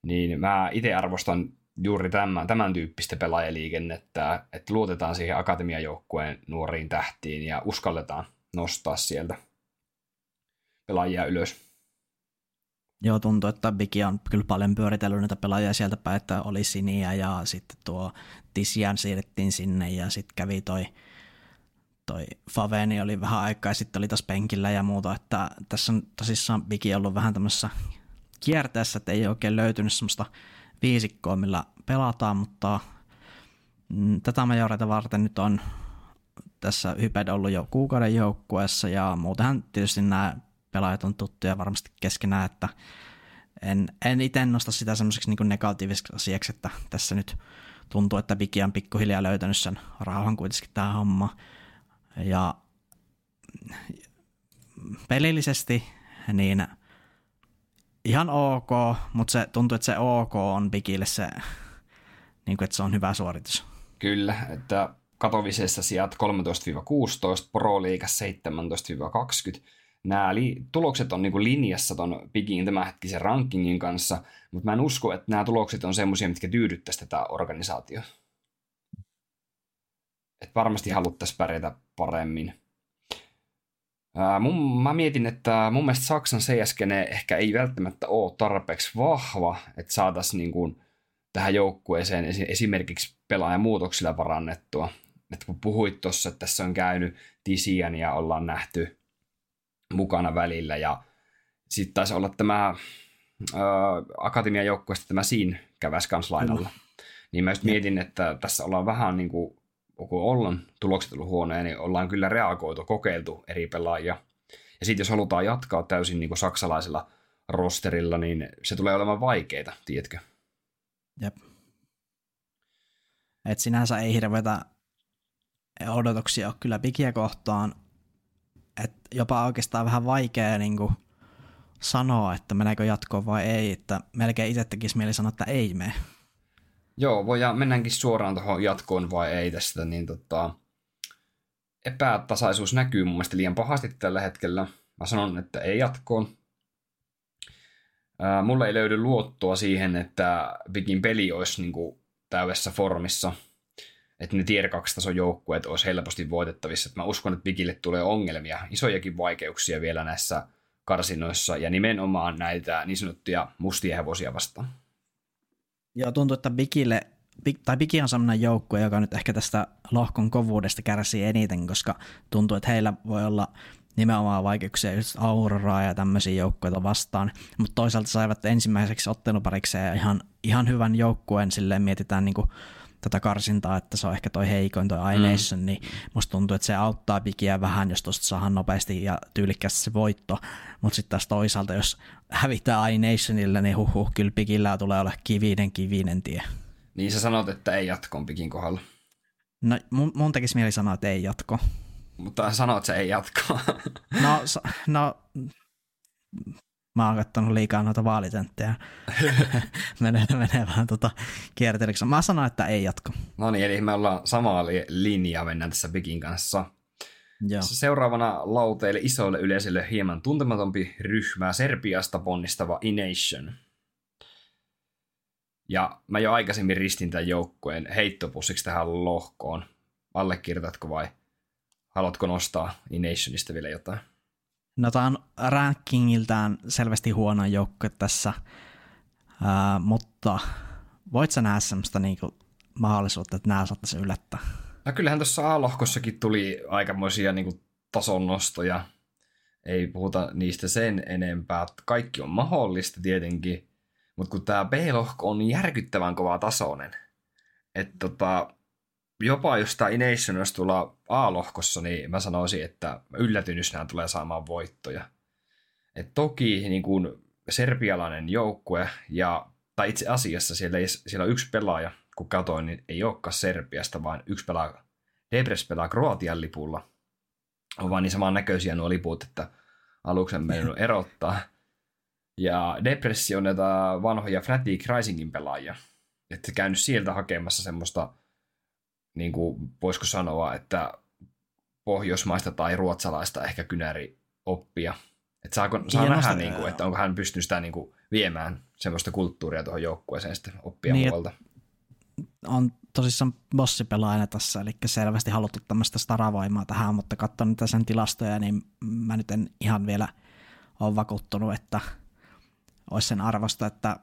niin mä itse arvostan juuri tämän, tämän tyyppistä pelaajaliikennettä, että luotetaan siihen akatemiajoukkueen nuoriin tähtiin ja uskalletaan nostaa sieltä pelaajia ylös. Joo, tuntuu, että Bigi on kyllä paljon pyöritellyt näitä pelaajia sieltä päin, että oli Siniä ja sitten tuo Tisian siirrettiin sinne ja sitten kävi toi, toi Faveni oli vähän aikaa ja sitten oli taas penkillä ja muuta, että tässä on tosissaan Bigi ollut vähän tämmöisessä kierteessä, että ei oikein löytynyt semmoista viisikkoa, millä pelataan, mutta mm, tätä majoreita varten nyt on tässä Hyped ollut jo kuukauden joukkueessa ja muutenhan tietysti nämä pelaajat on tuttuja varmasti keskenään, että en, en itse nosta sitä semmoiseksi niin negatiiviseksi asiaksi, että tässä nyt tuntuu, että Viki on pikkuhiljaa löytänyt sen rauhan kuitenkin tämä homma. Ja pelillisesti niin ihan ok, mutta se tuntuu, että se ok on Bigille se, niin kuin, että se on hyvä suoritus. Kyllä, että Katovisessa sijat 13-16, Pro League 17-20. Nämä li- tulokset on niin linjassa ton Bigin tämänhetkisen rankingin kanssa, mutta mä en usko, että nämä tulokset on semmoisia, mitkä tyydyttäisi tätä organisaatiota. Et varmasti haluttaisiin pärjätä paremmin. Ää, mun, mä mietin, että mun mielestä Saksan CSG ehkä ei välttämättä ole tarpeeksi vahva, että saataisiin niin kuin tähän joukkueeseen esimerkiksi pelaajamuutoksilla parannettua. Et kun puhuit tuossa, että tässä on käynyt Tisian ja ollaan nähty mukana välillä ja sitten taisi olla tämä akatemian joukkueesta tämä Siin käväs kans lainalla. Niin mä just mietin, että tässä ollaan vähän niin kuin kun ollaan tulokset ollut huonoja, niin ollaan kyllä reagoitu, kokeiltu eri pelaajia. Ja sitten jos halutaan jatkaa täysin niin kuin saksalaisella rosterilla, niin se tulee olemaan vaikeita, tiedätkö? Jep. Et sinänsä ei hirveätä odotuksia ole kyllä pikiä kohtaan. Et jopa oikeastaan vähän vaikea niin kuin sanoa, että meneekö jatkoon vai ei. Että melkein itse tekisi mieli sanoa, että ei mene. Joo, voi ja mennäänkin suoraan tuohon jatkoon vai ei tästä, niin tota, epätasaisuus näkyy mun mielestä liian pahasti tällä hetkellä. Mä sanon, että ei jatkoon. Ää, mulle ei löydy luottoa siihen, että Bigin peli olisi niin kuin täydessä formissa. Että ne tier 2 tason joukkueet olisi helposti voitettavissa. Et mä uskon, että Bigille tulee ongelmia, isojakin vaikeuksia vielä näissä karsinoissa ja nimenomaan näitä niin sanottuja mustia hevosia vastaan. Joo, tuntuu, että Bigille, Big, tai Bigi on sellainen joukkue, joka nyt ehkä tästä lohkon kovuudesta kärsii eniten, koska tuntuu, että heillä voi olla nimenomaan vaikeuksia just Auroraa ja tämmöisiä joukkueita vastaan, mutta toisaalta saivat ensimmäiseksi otteluparikseen ihan, ihan hyvän joukkueen, silleen mietitään niin kuin tätä karsintaa, että se on ehkä toi heikoin toi Aination, mm. niin musta tuntuu, että se auttaa pikiä vähän, jos tuosta saadaan nopeasti ja tyylikkästi se voitto, mutta sitten taas toisaalta, jos hävitään Ainationille, niin huhu, kyllä pikillä tulee olla kivinen kivinen tie. Niin sä sanot, että ei jatkoon pikin kohdalla. No mun, mun tekisi mieli sanoa, että ei jatko. Mutta sanoit, että se ei jatko. no, no mä oon katsonut liikaa noita vaalitenttejä. [LAUGHS] menee, menee vähän tota kierteliksi. Mä sanon, että ei jatko. No niin, eli me ollaan samaa linjaa mennään tässä Bikin kanssa. Joo. Seuraavana lauteille isoille yleisölle hieman tuntematompi ryhmä Serbiasta ponnistava Ination. Ja mä jo aikaisemmin ristin tämän joukkueen heittopussiksi tähän lohkoon. Allekirjoitatko vai haluatko nostaa Inationista vielä jotain? No tämä on rankingiltään selvästi huono joukkue tässä, ää, mutta voit sä nähdä semmoista niinku mahdollisuutta, että nämä saattaisi yllättää? No kyllähän tuossa A-lohkossakin tuli aikamoisia niinku tason nostoja. Ei puhuta niistä sen enempää. Kaikki on mahdollista tietenkin, mutta kun tämä B-lohko on järkyttävän kova tasoinen, että tota, jopa jos tämä Ination olisi A-lohkossa, niin mä sanoisin, että yllätyn, jos nämä tulee saamaan voittoja. Et toki niin kuin serbialainen joukkue, ja, tai itse asiassa siellä, ei, siellä on yksi pelaaja, kun katsoin, niin ei olekaan Serbiasta, vaan yksi pelaa, Debres pelaa Kroatian lipulla. on vaan niin samannäköisiä nuo liput, että aluksi en mennyt [LAUGHS] erottaa. Ja Depressio on näitä vanhoja Fatigue Risingin pelaajia. Että käynyt sieltä hakemassa semmoista, niin kuin voisiko sanoa, että pohjoismaista tai ruotsalaista ehkä kynäri oppia. Että saako, saa nähdä, niin kuin, että onko hän pystynyt sitä niin kuin, viemään semmoista kulttuuria tuohon joukkueeseen sitten oppia niin, muualta. On tosissaan bossipelaajana tässä, eli selvästi haluttu tämmöistä staravoimaa tähän, mutta katson niitä sen tilastoja, niin mä nyt en ihan vielä ole vakuuttunut, että olisi sen arvosta, että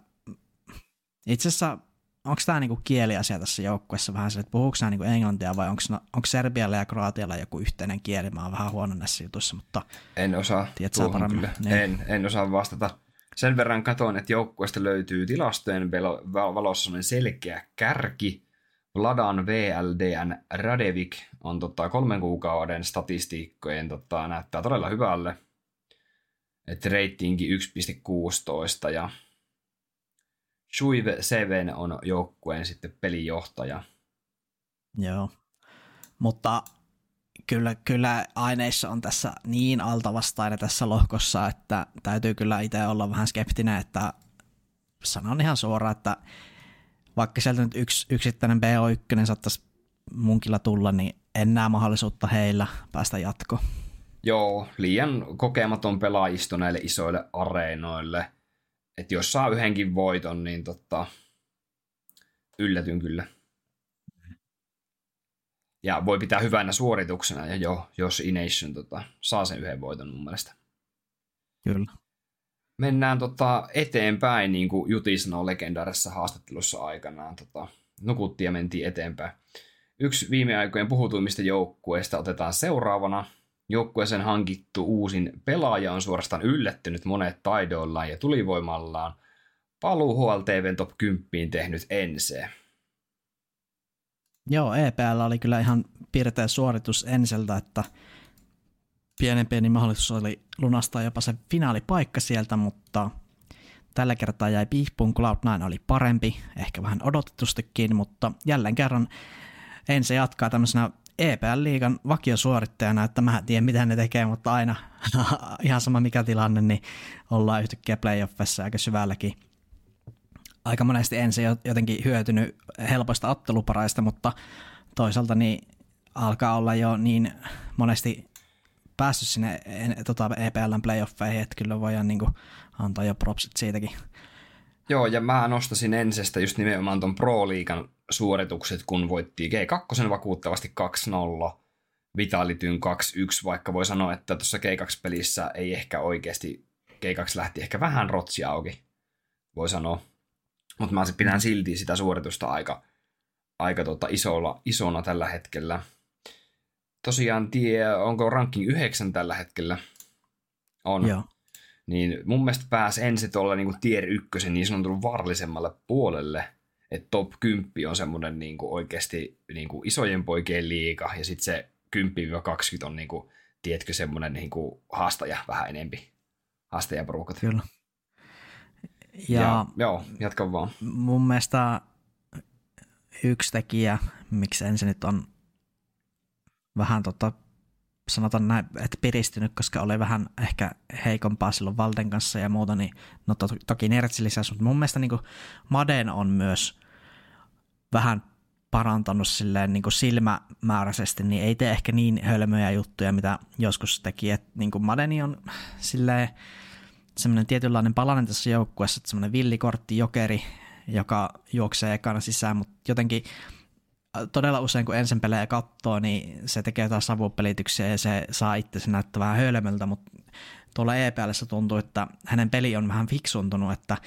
itse asiassa onko tämä niinku kieliasia tässä joukkueessa vähän se, että puhuuko nämä niinku englantia vai onko, onko Serbialla ja Kroatialla joku yhteinen kieli? Mä oon vähän huono näissä jutuissa, mutta en osaa tuohon kyllä. Niin. En, en osaa vastata. Sen verran katoin, että joukkueesta löytyy tilastojen valossa selkeä kärki. Vladan VLDN Radevik on tota, kolmen kuukauden statistiikkojen tota, näyttää todella hyvälle. Että reitingi 1.16 ja Shuive Seven on joukkueen sitten pelijohtaja. Joo, mutta kyllä, kyllä aineissa on tässä niin altavastainen tässä lohkossa, että täytyy kyllä itse olla vähän skeptinen, että sanon ihan suoraan, että vaikka sieltä nyt yksi yksittäinen BO1 saattaisi munkilla tulla, niin en näe mahdollisuutta heillä päästä jatko. Joo, liian kokematon pelaajisto näille isoille areenoille – että jos saa yhdenkin voiton, niin tota, yllätyn kyllä. Ja voi pitää hyvänä suorituksena, ja jo, jos Ination tota, saa sen yhden voiton mun mielestä. Kyllä. Mennään tota, eteenpäin, niin kuin Juti sanoi legendaarisessa haastattelussa aikanaan. Tota, nukuttiin ja mentiin eteenpäin. Yksi viime aikojen puhutuimmista joukkueista otetaan seuraavana – Joukkueeseen hankittu uusin pelaaja on suorastaan yllättynyt monet taidoillaan ja tulivoimallaan. Paluu HLTVn top 10 tehnyt Ense. Joo, EPL oli kyllä ihan piirteä suoritus Enseltä, että pienen pieni mahdollisuus oli lunastaa jopa se finaalipaikka sieltä, mutta tällä kertaa jäi piippuun. Cloud9 oli parempi, ehkä vähän odotetustikin, mutta jälleen kerran Ense jatkaa tämmöisenä EPL-liigan vakiosuorittajana, että mä en tiedä mitä ne tekee, mutta aina [LAUGHS] ihan sama mikä tilanne, niin ollaan yhtäkkiä playoffissa aika syvälläkin. Aika monesti ensin jotenkin hyötynyt helpoista otteluparaista, mutta toisaalta niin alkaa olla jo niin monesti päässyt sinne tota EPLn playoffeihin, että kyllä voidaan niin antaa jo propsit siitäkin. Joo, ja mä nostasin ensestä just nimenomaan ton Pro-liigan suoritukset, kun voitti G2 vakuuttavasti 2-0, Vitalityn 2-1, vaikka voi sanoa, että tuossa G2-pelissä ei ehkä oikeasti, G2 lähti ehkä vähän rotsi auki, voi sanoa. Mutta mä pidän silti sitä suoritusta aika, aika tota isolla, isona tällä hetkellä. Tosiaan tie, onko ranking 9 tällä hetkellä? On. Joo. Niin mun mielestä pääsi ensin tuolla niin tier 1 niin sanotun vaarallisemmalle puolelle – että top 10 on semmoinen niin kuin oikeasti niin kuin isojen poikien liiga, ja sitten se 10-20 on niin kuin, tiedätkö, semmoinen niin kuin haastaja vähän enempi. Haastajaporukat. Kyllä. Ja, ja joo, jatka vaan. Mun mielestä yksi tekijä, miksi ensin nyt on vähän tota, sanotaan näin, että piristynyt, koska oli vähän ehkä heikompaa silloin Valden kanssa ja muuta, niin no to, toki Nertsi lisäsi, mutta mun mielestä niin Maden on myös vähän parantanut silleen niin kuin silmämääräisesti, niin ei tee ehkä niin hölmöjä juttuja, mitä joskus teki. Et niin kuin Madeni on silleen semmoinen tietynlainen palanen tässä joukkueessa, että semmoinen villikortti jokeri, joka juoksee ekana sisään, mutta jotenkin todella usein kun ensin pelejä katsoo, niin se tekee jotain savupelityksiä ja se saa itse näyttää vähän hölmöltä, mutta tuolla EPLssä tuntuu, että hänen peli on vähän fiksuntunut, että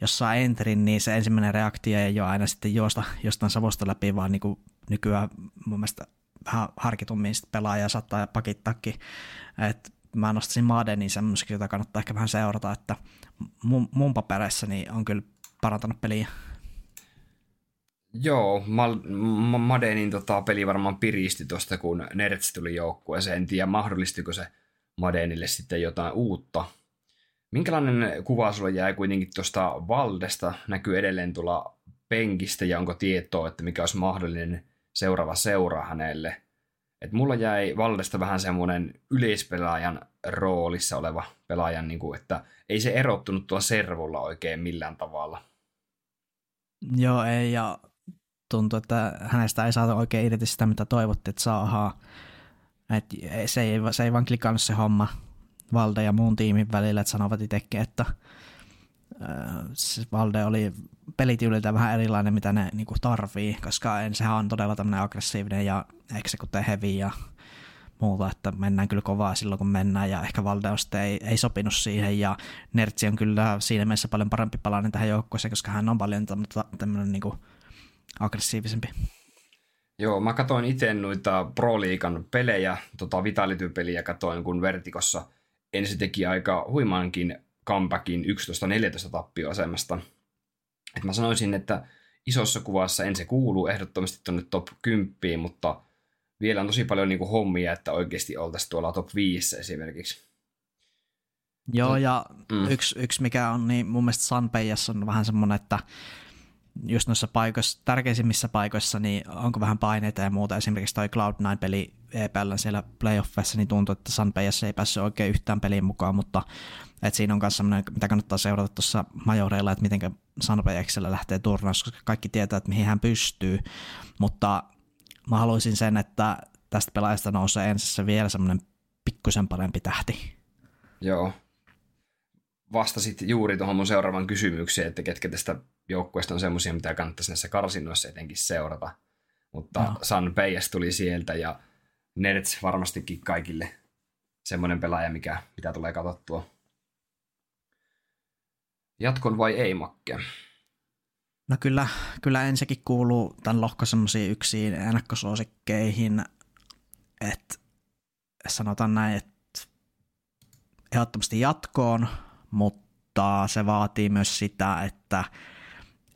jos saa enterin, niin se ensimmäinen reaktio ei ole aina sitten juosta jostain savosta läpi, vaan niin kuin nykyään mun mielestä vähän harkitummin pelaaja saattaa pakittaakin. Et mä nostaisin Madenin semmoiseksi, jota kannattaa ehkä vähän seurata, että mun, mun papereissa niin on kyllä parantanut peliä. Joo, Madenin tota, peli varmaan piristi tuosta, kun Nerds tuli joukkueeseen. En tiedä, mahdollistiko se Madenille sitten jotain uutta Minkälainen kuva sulla jäi kuitenkin tuosta Valdesta? Näkyy edelleen tulla penkistä ja onko tietoa, että mikä olisi mahdollinen seuraava seura hänelle? Et mulla jäi Valdesta vähän semmoinen yleispelaajan roolissa oleva pelaajan, niin kuin, että ei se erottunut tuolla servulla oikein millään tavalla. Joo, ei, ja tuntuu, että hänestä ei saada oikein irti sitä, mitä toivottiin, että saadaan. Et se, ei, se ei vaan klikannut se homma Valde ja muun tiimin välillä, että sanovat itsekin, että se Valde oli pelityyliltä vähän erilainen, mitä ne niinku tarvii, koska en, sehän on todella tämmöinen aggressiivinen ja execute heavy ja muuta, että mennään kyllä kovaa silloin, kun mennään, ja ehkä Valdeosta ei, ei sopinut siihen, ja Nertsi on kyllä siinä mielessä paljon parempi palainen tähän joukkueeseen, koska hän on paljon tämmöinen niin aggressiivisempi. Joo, mä katsoin itse noita Pro Liigan pelejä, tota Vitality-peliä katoin, kun Vertikossa ensin teki aika huimankin comebackin 11-14 tappioasemasta. Et mä sanoisin, että isossa kuvassa en se kuulu ehdottomasti tuonne top 10, mutta vielä on tosi paljon niin kuin hommia, että oikeasti oltaisiin tuolla top 5 esimerkiksi. Joo, ja mm. yksi, yksi mikä on, niin mun mielestä Sanpeijas on vähän semmoinen, että just noissa paikoissa, tärkeisimmissä paikoissa, niin onko vähän paineita ja muuta. Esimerkiksi toi Cloud9-peli EPL siellä playoffissa, niin tuntuu, että Sanpeijas ei päässyt oikein yhtään peliin mukaan, mutta et siinä on myös semmoinen, mitä kannattaa seurata tuossa majoreilla, että miten Sanpejaksella lähtee turnaus, koska kaikki tietää, että mihin hän pystyy, mutta mä haluaisin sen, että tästä pelaajasta nousee ensissä vielä semmoinen pikkusen parempi tähti. Joo. Vastasit juuri tuohon mun seuraavan kysymykseen, että ketkä tästä joukkueesta on semmoisia, mitä kannattaisi näissä karsinnoissa etenkin seurata. Mutta no. San Peijas tuli sieltä ja Nerds varmastikin kaikille semmoinen pelaaja, mikä, mitä tulee katsottua. Jatkon vai ei, Makke? No kyllä, kyllä ensikin kuuluu tämän lohko semmoisiin yksiin ennakkosuosikkeihin, että sanotaan näin, että ehdottomasti jatkoon, mutta se vaatii myös sitä, että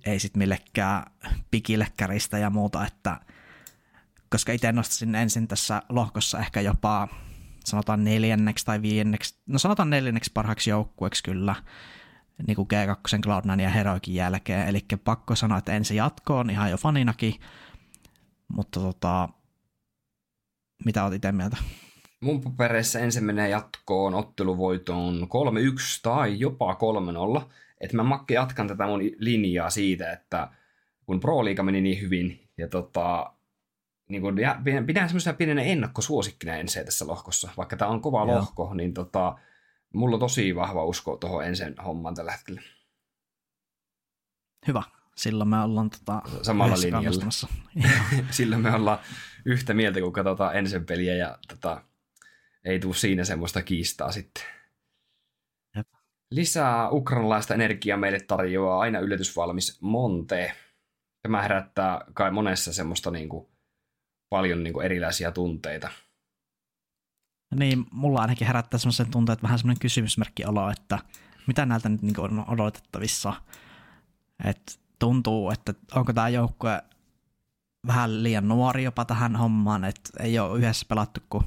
ei sitten millekään pikille käristä ja muuta, että koska itse nostaisin ensin tässä lohkossa ehkä jopa sanotaan neljänneksi tai viienneksi, no sanotaan neljänneksi parhaaksi joukkueeksi kyllä, niin kuin G2, Cloud9 ja Heroikin jälkeen. Eli pakko sanoa, että ensin jatkoon ihan jo faninakin, mutta tota, mitä olet itse mieltä? Mun papereissa ensin menee jatkoon otteluvoitoon 3-1 tai jopa 3-0. Että mä jatkan tätä mun linjaa siitä, että kun Pro Liiga meni niin hyvin ja tota, niin kun, ja pidän semmoisena pienenä ennakkosuosikkina ensin tässä lohkossa, vaikka tämä on kova Joo. lohko, niin tota, mulla on tosi vahva usko tuohon ensin hommaan tällä hetkellä. Hyvä. Silloin me ollaan tota, samalla linjalla. [LAUGHS] Silloin me ollaan yhtä mieltä, kun katsotaan ensin peliä ja tota, ei tule siinä semmoista kiistaa sitten. Lisää ukrainalaista energiaa meille tarjoaa aina yllätysvalmis Monte. Tämä herättää kai monessa semmoista niin kuin, paljon niin kuin erilaisia tunteita. Niin, mulla ainakin herättää semmoisen tunteen, että vähän semmoinen kysymysmerkki olo, että mitä näiltä nyt niin on odotettavissa. että tuntuu, että onko tämä joukkue vähän liian nuori jopa tähän hommaan, että ei ole yhdessä pelattu kuin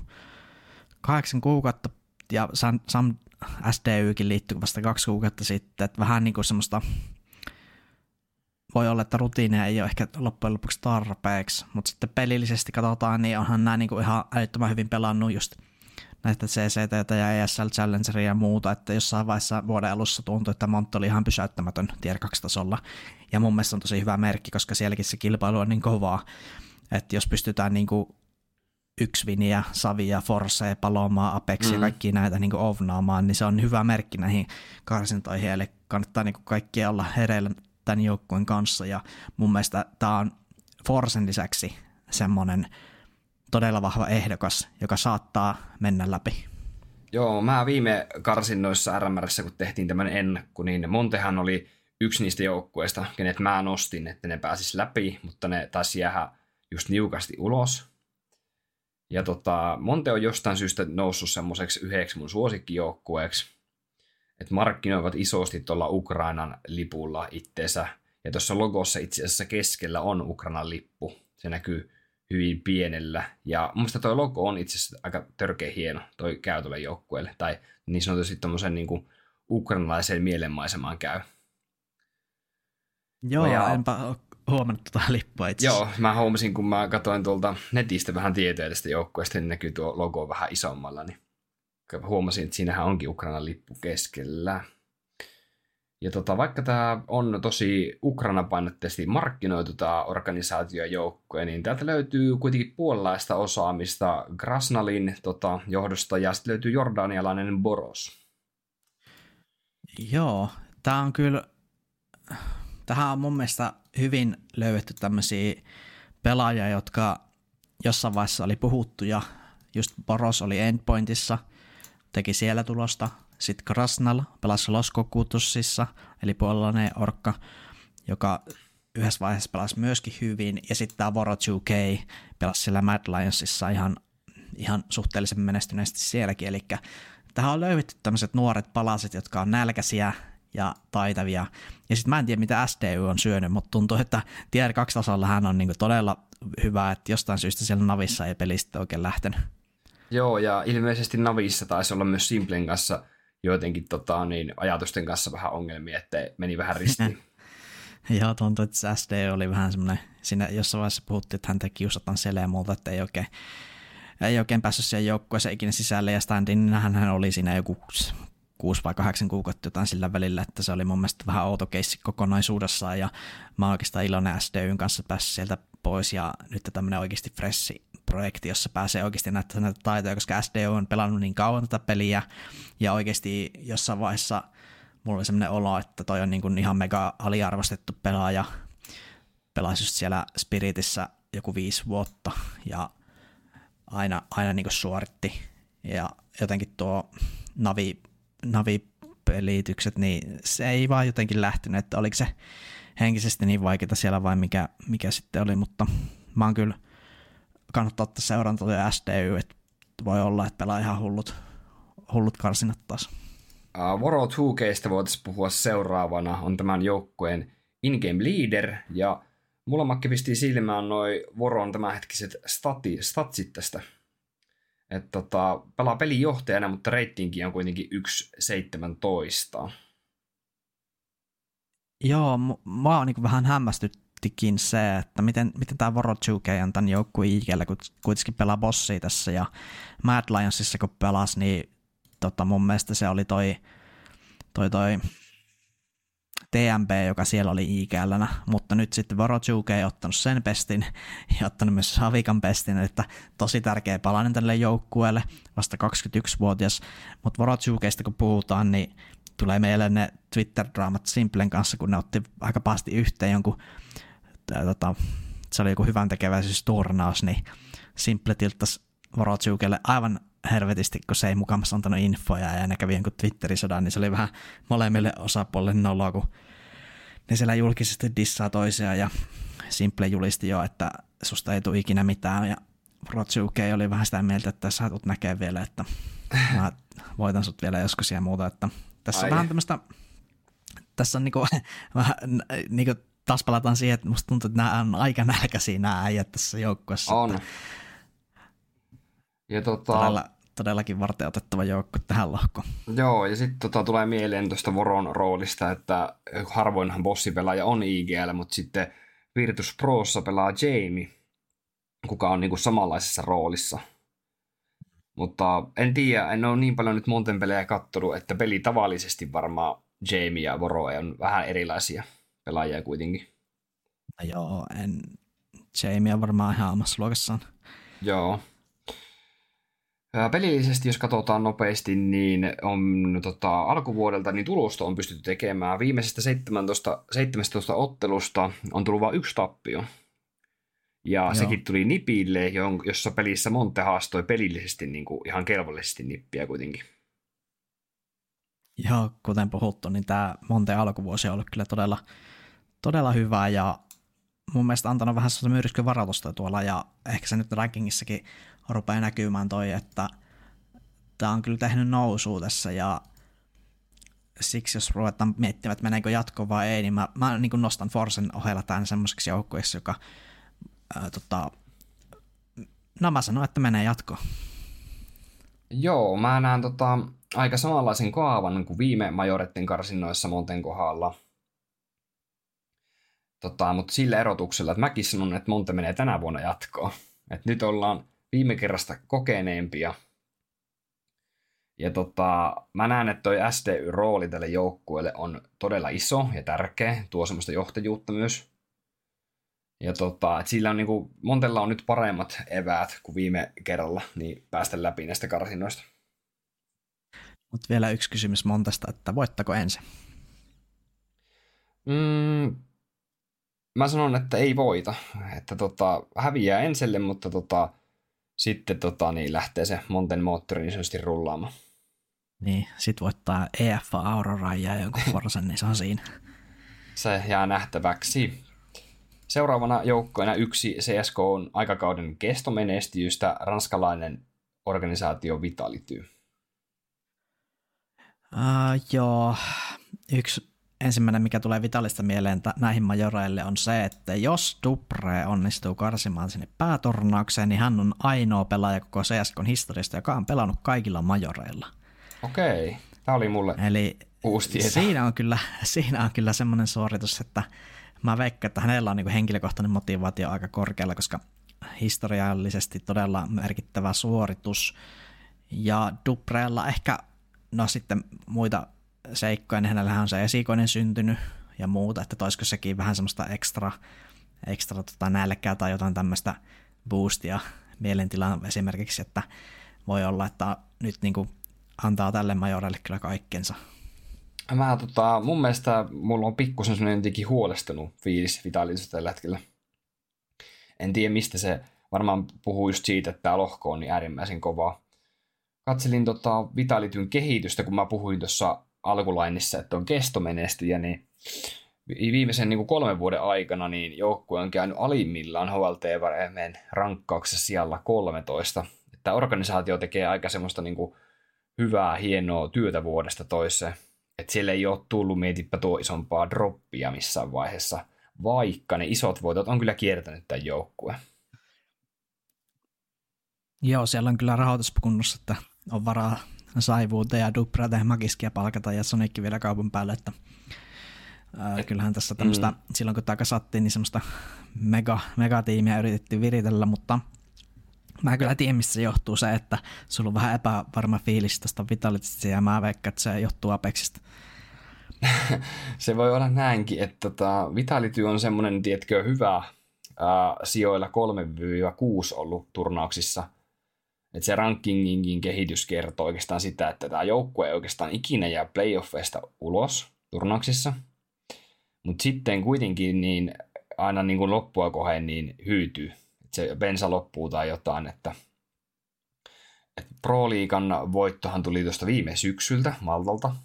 kahdeksan kuukautta ja Sam, Sam SDYkin liittyy vasta kaksi kuukautta sitten, että vähän niin kuin semmoista voi olla, että rutiineja ei ole ehkä loppujen lopuksi tarpeeksi, mutta sitten pelillisesti katsotaan, niin onhan nämä niin kuin ihan älyttömän hyvin pelannut just – näitä CCT ja ESL Challengeria ja muuta, että jossain vaiheessa vuoden alussa tuntui, että Montti oli ihan pysäyttämätön tier 2 tasolla. Ja mun mielestä on tosi hyvä merkki, koska sielläkin se kilpailu on niin kovaa, että jos pystytään niin kuin Yksviniä, Savia, Force, Palomaa, Apex mm. ja kaikki näitä niin ovnaamaan, niin se on hyvä merkki näihin karsintoihin, eli kannattaa niin kaikkia olla hereillä tämän joukkueen kanssa, ja mun mielestä tämä on Forcen lisäksi semmoinen todella vahva ehdokas, joka saattaa mennä läpi. Joo, mä viime karsinnoissa RMRssä, kun tehtiin tämän ennakko, niin Montehan oli yksi niistä joukkueista, kenet mä nostin, että ne pääsis läpi, mutta ne taisi jäädä just niukasti ulos. Ja tota, Monte on jostain syystä noussut semmoiseksi yhdeksi mun suosikkijoukkueeksi. Että markkinoivat isosti tuolla Ukrainan lipulla itteensä. Ja tuossa logossa itse asiassa keskellä on Ukrainan lippu. Se näkyy hyvin pienellä. Ja mun mielestä toi logo on itse asiassa aika törkeä hieno toi käytölle joukkueelle. Tai niin sanotusti tuommoisen niin ukrainalaiseen mielenmaisemaan käy. Joo, ja enpä huomannut tuota lippua itse Joo, mä huomasin, kun mä katsoin tuolta netistä vähän tietoja tästä joukkueesta, niin näkyy tuo logo vähän isommalla, niin huomasin, että siinähän onkin Ukrainan lippu keskellä. Ja tota, vaikka tämä on tosi Ukraina-painotteisesti markkinoitu tämä organisaatiojoukkue, niin täältä löytyy kuitenkin puolalaista osaamista Grasnalin tota, johdosta ja sitten löytyy jordanialainen Boros. Joo, tämä on kyllä, tähän on mun mielestä hyvin löydetty tämmöisiä pelaajia, jotka jossain vaiheessa oli puhuttu ja just Boros oli endpointissa, teki siellä tulosta, sitten Krasnal pelasi Loskokutussissa, eli puolalainen orkka, joka yhdessä vaiheessa pelasi myöskin hyvin, ja sitten tämä Voro 2K pelasi siellä Mad Lionsissa ihan, ihan suhteellisen menestyneesti sielläkin, eli tähän on löydetty tämmöiset nuoret palaset, jotka on nälkäisiä ja taitavia. Ja sitten mä en tiedä, mitä SDU on syönyt, mutta tuntuu, että Tier 2 tasolla hän on niinku todella hyvä, että jostain syystä siellä Navissa ei pelistä oikein lähtenyt. Joo, ja ilmeisesti Navissa taisi olla myös Simplen kanssa joidenkin tota, niin, ajatusten kanssa vähän ongelmia, että meni vähän ristiin. [LAUGHS] Joo, tuntuu, että se SD oli vähän semmoinen, siinä jossain vaiheessa puhuttiin, että häntä kiusataan siellä ja muuta, että ei oikein, ei oikein päässyt siihen joukkueeseen ikinä sisälle, ja standin niin hän oli siinä joku kuusi vai kahdeksan kuukautta jotain sillä välillä, että se oli mun mielestä vähän outo keissi kokonaisuudessaan, ja mä oon oikeastaan iloinen SDYn kanssa päässyt sieltä pois, ja nyt tämmöinen oikeasti fressi projekti, jossa pääsee oikeasti näyttämään näitä taitoja, koska SD on pelannut niin kauan tätä peliä, ja oikeasti jossain vaiheessa mulla oli semmoinen olo, että toi on niin kuin ihan mega aliarvostettu pelaaja, pelasi just siellä Spiritissä joku viisi vuotta, ja aina, aina niin kuin suoritti, ja jotenkin tuo Navi, Navi-pelitykset, niin se ei vaan jotenkin lähtenyt, että oliko se henkisesti niin vaikeaa siellä vai mikä, mikä sitten oli, mutta mä oon kyllä kannattaa ottaa seurantaa ja SDY, että voi olla, että pelaa ihan hullut, hullut karsinat taas. Uh, 2 voitaisiin puhua seuraavana, on tämän joukkueen in-game leader, ja mulla makki pisti silmään noin Voron tämänhetkiset stati, statsit tästä. Että tota, pelaa pelijohtajana, mutta reitinki on kuitenkin 1.17. Joo, mä oon niin vähän hämmästyt, yllättikin se, että miten, miten tämä Vorochuke on tämän joukkueen ikällä, kun kuitenkin pelaa bossia tässä ja Mad Lionsissa kun pelasi, niin tota, mun mielestä se oli toi, toi, toi TMP, joka siellä oli IGLnä, mutta nyt sitten Vorochuke ei ottanut sen pestin ja ottanut myös Havikan pestin, että tosi tärkeä palanen tälle joukkueelle, vasta 21-vuotias, mutta Vorochukeista kun puhutaan, niin tulee meille ne Twitter-draamat Simplen kanssa, kun ne otti aika pahasti yhteen jonkun tota, se oli joku hyvän tekeväisyysturnaus, niin Simple tilttasi Vorotsukelle aivan hervetisti, kun se ei mukamassa antanut infoja ja ne kävi jonkun Twitterisodan, niin se oli vähän molemmille osapuolille noloa, kun ne siellä julkisesti dissaa toisiaan ja Simple julisti jo, että susta ei tule ikinä mitään ja Rotsuke oli vähän sitä mieltä, että sä tulet näkee vielä, että [LAUGHS] mä voitan sut vielä joskus ja muuta, että tässä Ai. on vähän tämmöistä, tässä on niinku, [LAUGHS] vähän niinku taas palataan siihen, että musta tuntuu, että nämä on aika nälkäisiä nämä äijät tässä joukkueessa. On. Ja tota... Todella, todellakin varten otettava joukko tähän lohkoon. Joo, ja sitten tota, tulee mieleen tuosta Voron roolista, että harvoinhan bossipelaaja on IGL, mutta sitten Virtus Prossa pelaa Jamie, kuka on niinku samanlaisessa roolissa. Mutta en tiedä, en ole niin paljon nyt monten pelejä kattonut, että peli tavallisesti varmaan Jamie ja Voro on vähän erilaisia pelaajia kuitenkin. No joo, en, Jamie on varmaan ihan omassa luokassaan. Joo. Pelillisesti, jos katsotaan nopeasti, niin on tota, alkuvuodelta niin tulosta on pystytty tekemään. Viimeisestä 17, 17 ottelusta on tullut vain yksi tappio. Ja Joo. sekin tuli Nipille, jossa pelissä Monte haastoi pelillisesti niin kuin ihan kelvollisesti Nippiä kuitenkin. Joo, kuten puhuttu, niin tämä Monte alkuvuosi on ollut kyllä todella todella hyvä ja mun mielestä antanut vähän sellaista myrskyn varoitusta tuolla ja ehkä se nyt rankingissakin rupeaa näkymään toi, että tämä on kyllä tehnyt nousua tässä ja siksi jos ruvetaan miettimään, että meneekö jatko vai ei, niin mä, mä niin nostan Forsen ohella tämän semmoiseksi joukkueeksi, joka ää, tota, no mä sanon, että menee jatko. Joo, mä näen tota, aika samanlaisen kaavan kuin viime majoretten karsinnoissa Monten kohdalla. Tota, mutta sillä erotuksella, että mäkin sanon, että Monte menee tänä vuonna jatkoon. Et nyt ollaan viime kerrasta kokeneempia. Ja tota, mä näen, että toi SDY-rooli tälle joukkueelle on todella iso ja tärkeä, tuo semmoista johtajuutta myös. Ja tota, että sillä on niinku, Montella on nyt paremmat eväät kuin viime kerralla, niin päästä läpi näistä karsinoista. Mutta vielä yksi kysymys Montesta, että voittako ensin? Mm, mä sanon, että ei voita. Että tota, häviää enselle, mutta tota, sitten tota, niin lähtee se Monten moottori niin sanotusti rullaamaan. Niin, sit voittaa EF Aurora ja jonkun Forsen, niin se on siinä. Se jää nähtäväksi. Seuraavana joukkoina yksi CSK on aikakauden kestomenestyjystä ranskalainen organisaatio Vitality. Uh, joo, yksi ensimmäinen, mikä tulee Vitalista mieleen t- näihin majoreille on se, että jos Dupre onnistuu karsimaan sinne päätornaukseen, niin hän on ainoa pelaaja koko CSKn historiasta, joka on pelannut kaikilla majoreilla. Okei, tämä oli mulle Eli siinä on kyllä, siinä on kyllä semmoinen suoritus, että mä veikkaan, että hänellä on niin henkilökohtainen motivaatio aika korkealla, koska historiallisesti todella merkittävä suoritus. Ja Dupreella ehkä, no sitten muita seikkoja, niin hänellähän on se esikoinen syntynyt ja muuta, että toisiko sekin vähän semmoista ekstra, ekstra tota nälkää tai jotain tämmöistä boostia mielentilaan esimerkiksi, että voi olla, että nyt niin kuin antaa tälle majorelle kyllä kaikkensa. Mä, tota, mun mielestä mulla on pikkusen semmoinen jotenkin huolestunut fiilis Vitalisuudesta tällä hetkellä. En tiedä mistä se varmaan puhuu just siitä, että tämä lohko on niin äärimmäisen kovaa. Katselin tota Vitalityn kehitystä, kun mä puhuin tuossa alkulainissa, että on kestomenestyjä, niin viimeisen niin kuin kolmen vuoden aikana niin joukkue on käynyt alimmillaan HLT-varemeen rankkauksessa siellä 13. Että organisaatio tekee aika semmoista niin kuin hyvää, hienoa työtä vuodesta toiseen. Että siellä ei ole tullut mietipä tuo isompaa droppia missään vaiheessa, vaikka ne isot voitot on kyllä kiertänyt tämän joukkueen. Joo, siellä on kyllä rahoituskunnossa, että on varaa Saivuuteen ja Duprata ja Magiskia palkata ja Sonicki vielä kaupan päälle, että ää, kyllähän tässä tämmöistä, mm. silloin kun tämä kasattiin, niin semmoista mega, megatiimiä yritettiin viritellä, mutta mä kyllä tiedän, mistä se johtuu se, että sulla on vähän epävarma fiilis tästä Vitalitista ja mä veikkaan, että se johtuu Apexista. [LAUGHS] se voi olla näinkin, että tota, Vitality on semmoinen, tiedätkö, hyvä ää, sijoilla 3-6 ollut turnauksissa – että se rankingin kehitys kertoo oikeastaan sitä, että tämä joukkue ei oikeastaan ikinä jää playoffeista ulos turnauksissa. Mutta sitten kuitenkin niin aina niin kuin loppua kohden niin hyytyy. Että se bensa loppuu tai jotain, että et Pro-liigan voittohan tuli tuosta viime syksyltä Maltalta.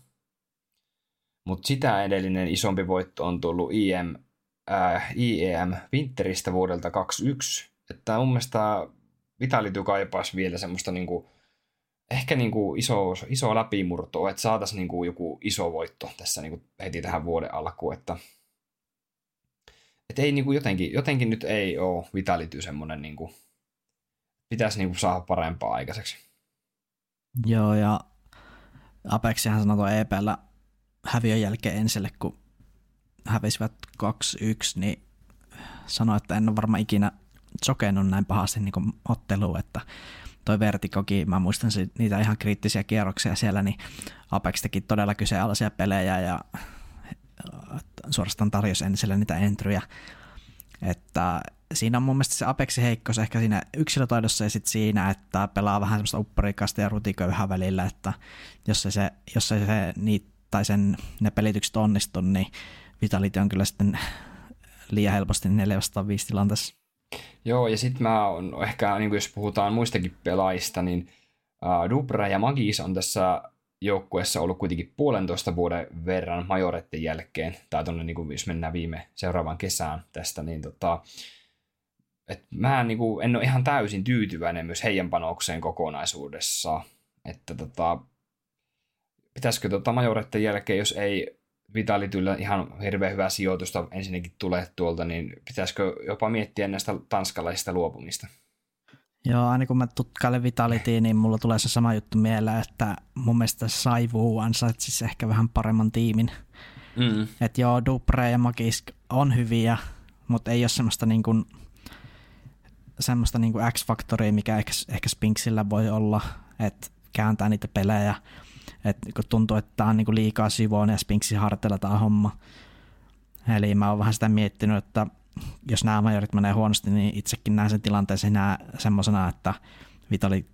Mutta sitä edellinen isompi voitto on tullut IM, äh, IEM Winteristä vuodelta 2021. Että mun mielestä Vitality kaipaisi vielä semmoista niinku, ehkä niinku iso, iso läpimurtoa, että saataisiin niinku joku iso voitto tässä niinku heti tähän vuoden alkuun, että et ei niinku jotenkin, jotenkin nyt ei ole Vitality semmoinen niinku, pitäisi niinku saada parempaa aikaiseksi. Joo, ja Apexihan sanoi tuon EPllä häviön jälkeen ensille, kun hävisivät 2-1, niin sanoi, että en ole varmaan ikinä sokennut näin pahasti niin otteluun, että toi Vertikokin, mä muistan niitä ihan kriittisiä kierroksia siellä, niin Apex teki todella kyseenalaisia pelejä ja suorastaan tarjosi ensin niitä entryjä. Että siinä on mun mielestä se Apexin heikkous ehkä siinä yksilötaidossa ja sitten siinä, että pelaa vähän semmoista upporikasta ja rutiköyhää välillä, että jos ei se, jos ei se niitä, tai sen, ne pelitykset onnistu, niin Vitality on kyllä sitten liian helposti 405 tilanteessa. Joo, ja sitten mä on ehkä, niin jos puhutaan muistakin pelaajista, niin uh, Dubra ja Magis on tässä joukkueessa ollut kuitenkin puolentoista vuoden verran majoretten jälkeen, tai tuonne, niin kuin, jos mennään viime seuraavaan kesään tästä, niin tota, et mä niin kuin, en ole ihan täysin tyytyväinen myös heidän panokseen kokonaisuudessa, että tota, pitäisikö tota majoretten jälkeen, jos ei Vitalityllä ihan hirveän hyvää sijoitusta ensinnäkin tulee tuolta, niin pitäisikö jopa miettiä näistä tanskalaisista luopumista? Joo, aina kun mä tutkailen Vitalitiin, niin mulla tulee se sama juttu mieleen, että mun mielestä Saivu ansaitsisi ehkä vähän paremman tiimin. Mm. Että joo, Dupre ja Magisk on hyviä, mutta ei ole semmoista niin kuin, semmoista niin kuin X-faktoria, mikä ehkä, ehkä Spinksillä voi olla, että kääntää niitä pelejä. Että kun tuntuu, että tämä on niin kuin liikaa syvoon ja Spinksin harteilla tämä homma. Eli mä oon vähän sitä miettinyt, että jos nämä majorit menee huonosti, niin itsekin näen sen tilanteen semmoisena, että Vitality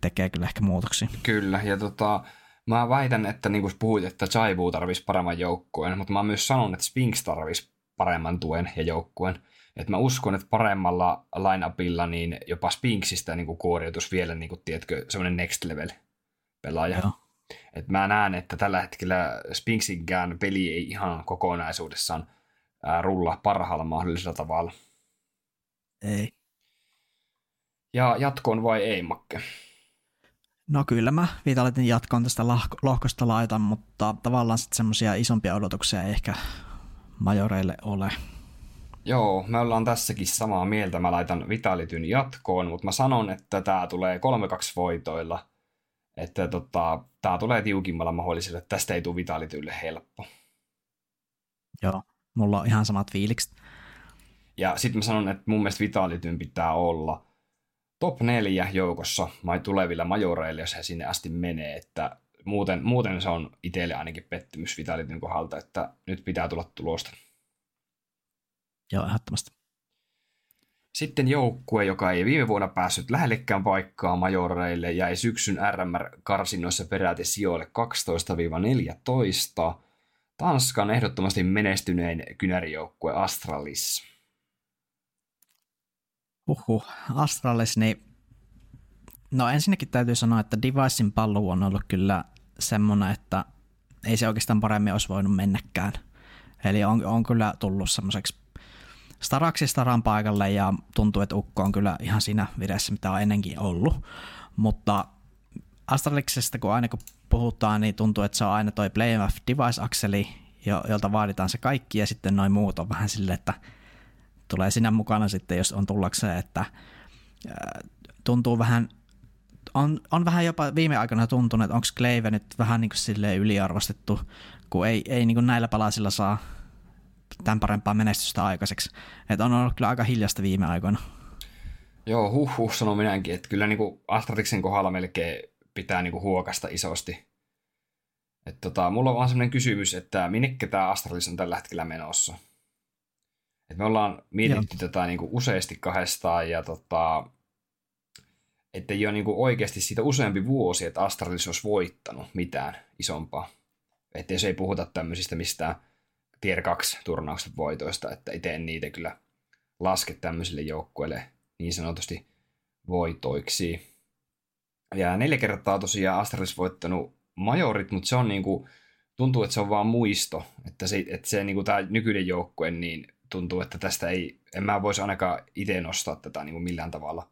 tekee kyllä ehkä muutoksia. Kyllä, ja tota, mä väitän, että niin kuin puhuit, että Chaibu tarvisi paremman joukkueen, mutta mä myös sanon, että Spinks tarvisi paremman tuen ja joukkueen. Et mä uskon, että paremmalla lineupilla niin jopa Spinksistä niin kuoriutus vielä, niin kuin, tiedätkö, semmoinen next level pelaaja. Joo. Et mä näen, että tällä hetkellä Spinksinkään peli ei ihan kokonaisuudessaan rulla parhaalla mahdollisella tavalla. Ei. Ja jatkoon vai ei, Makke? No kyllä mä Vitalitin jatkoon tästä lohkosta laitan, mutta tavallaan sitten semmoisia isompia odotuksia ei ehkä majoreille ole. Joo, me ollaan tässäkin samaa mieltä. Mä laitan Vitalityn jatkoon, mutta mä sanon, että tämä tulee 3-2 voitoilla. Että tota, tämä tulee tiukimmalla mahdollisella. Tästä ei tule Vitalitylle helppo. Joo, mulla on ihan samat fiilikset. Ja sitten mä sanon, että mun mielestä Vitalityn pitää olla top 4 joukossa tulevilla majoreilla, jos he sinne asti menee. Että muuten, muuten se on itselle ainakin pettymys Vitalityn kohdalta, että nyt pitää tulla tulosta. Joo, ehdottomasti. Sitten joukkue, joka ei viime vuonna päässyt lähellekään paikkaa majoreille, jäi syksyn RMR-karsinoissa peräti sijoille 12-14. Tanskan ehdottomasti menestynein kynärijoukkue Astralis. Uhu, Astralis, niin no ensinnäkin täytyy sanoa, että Devicein pallo on ollut kyllä semmoinen, että ei se oikeastaan paremmin olisi voinut mennäkään. Eli on, on kyllä tullut semmoiseksi Staraksi Staran paikalle ja tuntuu, että Ukko on kyllä ihan siinä vireessä, mitä on ennenkin ollut. Mutta Astraliksesta, kun aina kun puhutaan, niin tuntuu, että se on aina toi Play Device-akseli, jolta vaaditaan se kaikki, ja sitten noin muut on vähän silleen, että tulee sinä mukana sitten, jos on tullakseen, että tuntuu vähän, on, on vähän jopa viime aikoina tuntunut, että onko Kleve nyt vähän niin kuin yliarvostettu, kun ei, ei niin kuin näillä palasilla saa tämän parempaa menestystä aikaiseksi. Että on ollut kyllä aika hiljasta viime aikoina. Joo, huh huh, sanon minäkin, että kyllä niin Astratiksen kohdalla melkein pitää niin kuin huokasta isosti. Et tota, mulla on vaan sellainen kysymys, että minnekä tämä Astralis on tällä hetkellä menossa? Et me ollaan mietitty Joo. tätä niin kuin useasti kahdestaan ja tota, että ei ole niin kuin oikeasti siitä useampi vuosi, että Astralis olisi voittanut mitään isompaa. Että jos ei puhuta tämmöisistä mistään tier 2 turnauksen voitoista, että itse en niitä kyllä laske tämmöisille joukkueille niin sanotusti voitoiksi. Ja neljä kertaa tosiaan Astralis voittanut majorit, mutta se on niinku, tuntuu, että se on vaan muisto, että se, että se niinku tämä nykyinen joukkue, niin tuntuu, että tästä ei, en mä voisi ainakaan itse nostaa tätä niinku millään tavalla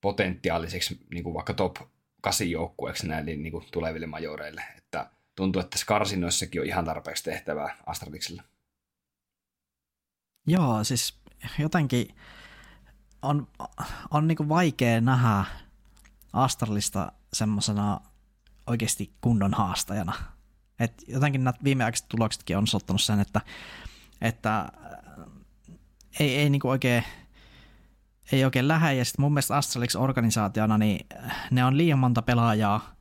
potentiaaliseksi niinku vaikka top 8 joukkueeksi näille niinku tuleville majoreille, että tuntuu, että tässä karsinnoissakin on ihan tarpeeksi tehtävää Astralikselle. Joo, siis jotenkin on, on niin vaikea nähdä Astralista semmoisena oikeasti kunnon haastajana. Et jotenkin nämä viimeaikaiset tuloksetkin on osoittanut sen, että, että äh, ei, ei niin oikein ei oikein lähde, ja sitten mun mielestä Astralix organisaationa, niin ne on liian monta pelaajaa,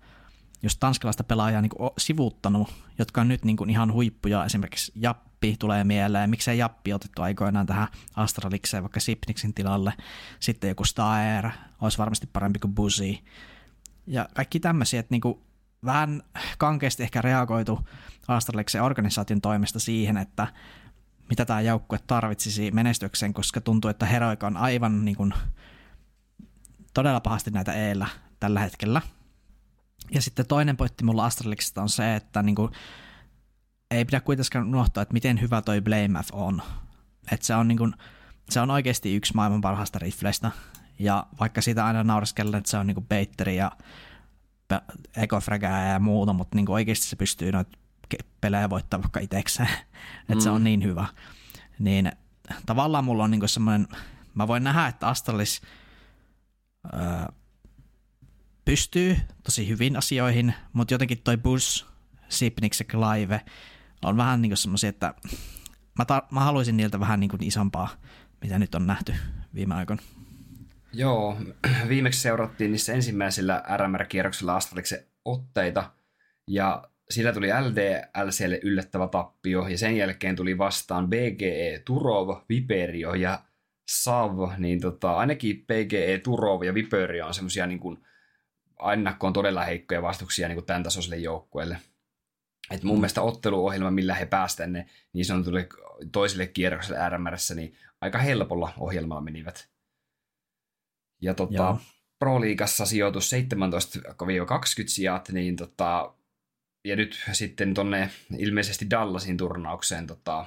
jos tanskalaista pelaajaa niin kuin sivuuttanut, jotka on nyt niin kuin ihan huippuja, esimerkiksi Jappi tulee mieleen, miksei Jappi otettu aikoinaan tähän Astralikseen vaikka Sipniksin tilalle, sitten joku Staer olisi varmasti parempi kuin Buzi, ja kaikki tämmöisiä, että niin kuin vähän kankeasti ehkä reagoitu Astraliksen organisaation toimesta siihen, että mitä tämä joukkue tarvitsisi menestykseen, koska tuntuu, että Heroika on aivan niin kuin, todella pahasti näitä eellä tällä hetkellä – ja sitten toinen pointti mulla Astralixista on se, että niin kuin, ei pidä kuitenkaan unohtaa, että miten hyvä toi Blamef on. Että se on, niin kuin, se on oikeasti yksi maailman parhaista rifleistä. Ja vaikka siitä aina naureskellaan, että se on niin kuin Baitteri ja Ecofragää ja muuta, mutta niin kuin oikeasti se pystyy noita pelejä voittaa vaikka itsekseen. [LAUGHS] että mm. se on mm. niin hyvä. Niin tavallaan mulla on niin semmoinen, mä voin nähdä, että Astralis öö, pystyy tosi hyvin asioihin, mutta jotenkin toi Bus, Sipnik ja Clive on vähän niin semmoisia, että mä, ta- mä haluaisin niiltä vähän niin kuin isompaa, mitä nyt on nähty viime aikoina. Joo, [CLEARS THROAT] viimeksi seurattiin niissä ensimmäisillä RMR-kierroksilla Astraliksen otteita, ja sillä tuli LDLClle yllättävä tappio, ja sen jälkeen tuli vastaan BGE Turov, Viperio ja Sav, niin tota, ainakin BGE Turov ja Viperio on semmoisia niin kuin, ennakkoon todella heikkoja vastuksia niin kuin tämän tasoiselle joukkueelle. Et mun mm. mielestä otteluohjelma, millä he pääsivät ne niin sanotulle toiselle kierrokselle RMRssä, niin aika helpolla ohjelmalla menivät. Ja tota, Pro-liigassa sijoitus 17-20 sijat, niin tota, ja nyt sitten tonne ilmeisesti Dallasin turnaukseen tota,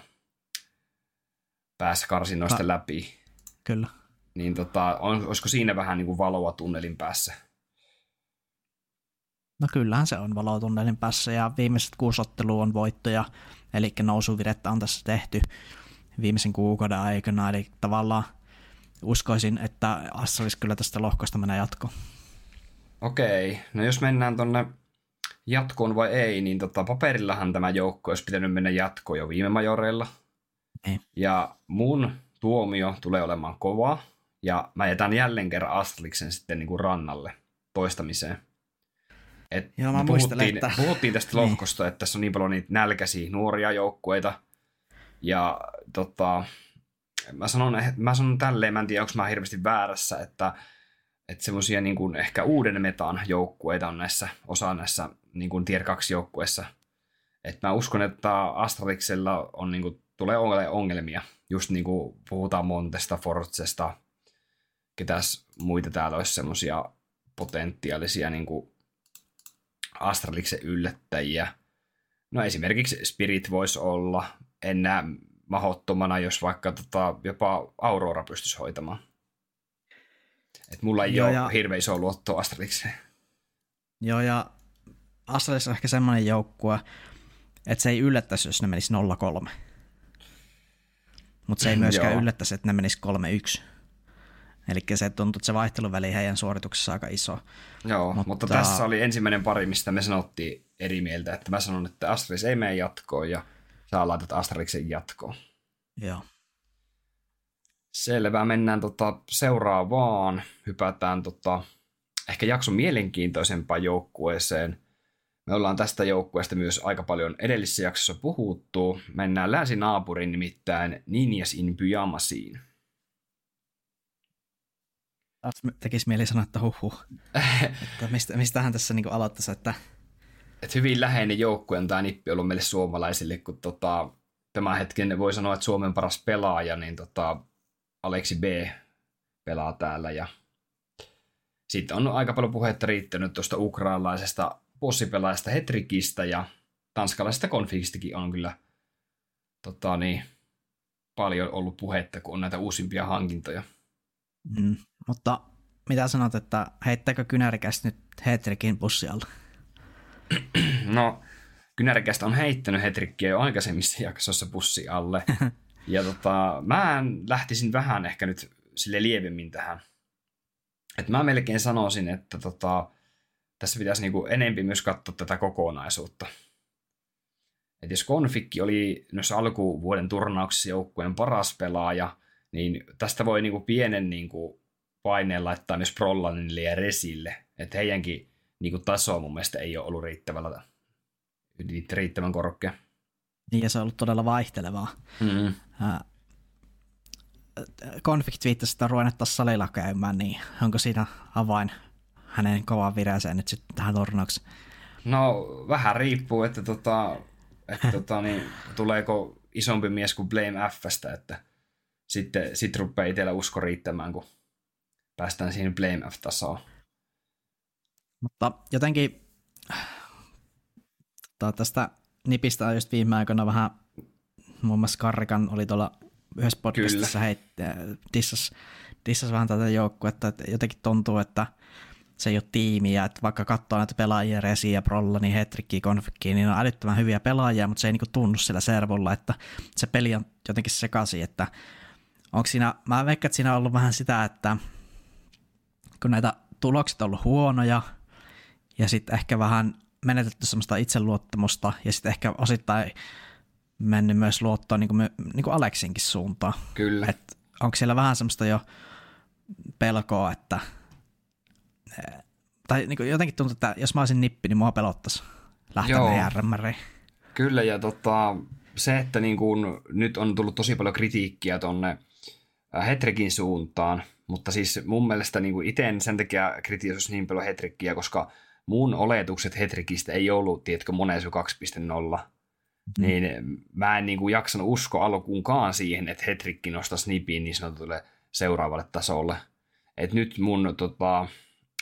pääsi karsinoista no, läpi. Kyllä. Niin tota, on, olisiko siinä vähän niin kuin valoa tunnelin päässä? No kyllähän se on valoa tunnelin päässä ja viimeiset kuusi ottelua on voittoja, eli nousuvirettä on tässä tehty viimeisen kuukauden aikana, eli tavallaan uskoisin, että Assalis kyllä tästä lohkosta menee jatkoon. Okei, no jos mennään tonne jatkoon vai ei, niin tota, paperillahan tämä joukko olisi pitänyt mennä jatkoon jo viime majoreilla. Ei. Ja mun tuomio tulee olemaan kova, ja mä jätän jälleen kerran Astraliksen sitten niin kuin rannalle toistamiseen. Et Joo, mä puhuttiin, että... puhuttiin tästä niin. lohkosta, niin. että tässä on niin paljon niitä nälkäisiä nuoria joukkueita, ja tota, mä sanon, mä sanon tälleen, mä en tiedä, onko mä hirveästi väärässä, että, että semmoisia niin kuin ehkä uuden metan joukkueita on näissä, osa näissä niin kuin tier 2 joukkueissa. Että mä uskon, että Astraliksella on, niin kuin, tulee ongelmia. Just niin kuin puhutaan Montesta, Forzesta, ketäs muita täällä olisi semmoisia potentiaalisia niin kuin Astraliksen yllättäjiä. No esimerkiksi Spirit voisi olla. En näe mahottomana, jos vaikka tota, jopa Aurora pystyisi hoitamaan. Et mulla ei Joo, ole ja... hirveän iso luotto Astralikseen. Joo, ja Astralis on ehkä semmoinen joukkue, että se ei yllättäisi, jos ne menisi 0-3. Mutta se ei [LAUGHS] myöskään Joo. yllättäisi, että ne menisi 3-1. Eli se tuntuu, että se vaihteluväli heidän suorituksessa aika iso. Joo, mutta, mutta tässä oli ensimmäinen pari, mistä me sanottiin eri mieltä, että mä sanon, että Astralis ei mene jatkoon ja sä laitat Astralixin jatkoon. Joo. Selvä, mennään tota seuraavaan. Hypätään tota, ehkä jakson mielenkiintoisempaan joukkueeseen. Me ollaan tästä joukkueesta myös aika paljon edellisessä jaksossa puhuttu. Mennään länsinaapurin nimittäin Ninjas in Pyjamasiin. Tekisi mieli sanoa, että huhhuh. [LAUGHS] että mistä, mistähän tässä niin aloittaisi, että... Et hyvin läheinen joukkue on tämä nippi ollut meille suomalaisille, kun tota, tämän hetken voi sanoa, että Suomen paras pelaaja, niin tota, Aleksi B pelaa täällä ja sitten on aika paljon puhetta riittänyt tuosta ukrainalaisesta bossipelaajasta Hetrikistä ja tanskalaisesta konfigistikin on kyllä tota, niin, paljon ollut puhetta, kun on näitä uusimpia hankintoja. Mm, mutta mitä sanot, että heittääkö kynärikäs nyt Hetrikin bussi alle? [CLEARS THROAT] No, kynärikästä on heittänyt Hetrikkiä jo aikaisemmissa jaksossa bussi alle. [LAUGHS] ja tota, mä lähtisin vähän ehkä nyt sille lievemmin tähän. Et mä melkein sanoisin, että tota, tässä pitäisi niinku enempi myös katsoa tätä kokonaisuutta. Et jos Konfikki oli noissa alkuvuoden turnauksissa joukkueen paras pelaaja, niin tästä voi niinku pienen niinku paineen laittaa myös Prollanille ja Resille. Että heidänkin niinku taso mun mielestä ei ole ollut riittävällä, riittävän korkea. Niin, ja se on ollut todella vaihtelevaa. Mm-hmm. Konflikt viittasi, että ruvennettaisiin salilla käymään, niin onko siinä avain hänen kovaan vireeseen nyt sitten tähän turnaukseen? No vähän riippuu, että, tota, että tota, niin, tuleeko isompi mies kuin Blame Fstä, että sitten sit rupeaa itsellä usko riittämään, kun päästään siihen Blame F-tasoon. Mutta jotenkin tästä nipistä on just viime aikoina vähän, muun muassa Karrikan oli tuolla yhdessä podcastissa heitti, dissas, dissas vähän tätä joukkuetta, että jotenkin tuntuu, että se ei ole tiimiä, että vaikka katsoo näitä pelaajia, Resi ja Prolla, niin Hetrikki, Konfikki, niin on älyttömän hyviä pelaajia, mutta se ei niinku tunnu sillä servolla, että se peli on jotenkin sekaisin, että onko siinä, mä veikkaan, että siinä on ollut vähän sitä, että kun näitä tulokset on ollut huonoja, ja sitten ehkä vähän menetetty semmoista itseluottamusta, ja sitten ehkä osittain mennyt myös luottoon niin kuin, niin kuin Aleksinkin suuntaan. Kyllä. Et onko siellä vähän semmoista jo pelkoa, että tai niin kuin jotenkin tuntuu, että jos mä olisin nippi, niin mua pelottaisi lähteä ERMRiin. Kyllä, ja tota, se, että niin kuin, nyt on tullut tosi paljon kritiikkiä tonne Hetrikin suuntaan, mutta siis mun mielestä niin itse en sen takia kritisoisi niin paljon Hetrikkiä, koska mun oletukset Hetrikistä ei ollut, tiedätkö, Monesu 2.0. Mm. Niin mä en niin kuin jaksanut uskoa alkuunkaan siihen, että Hetrikki nostaisi nipin niin sanotulle seuraavalle tasolle. Et nyt mun tota,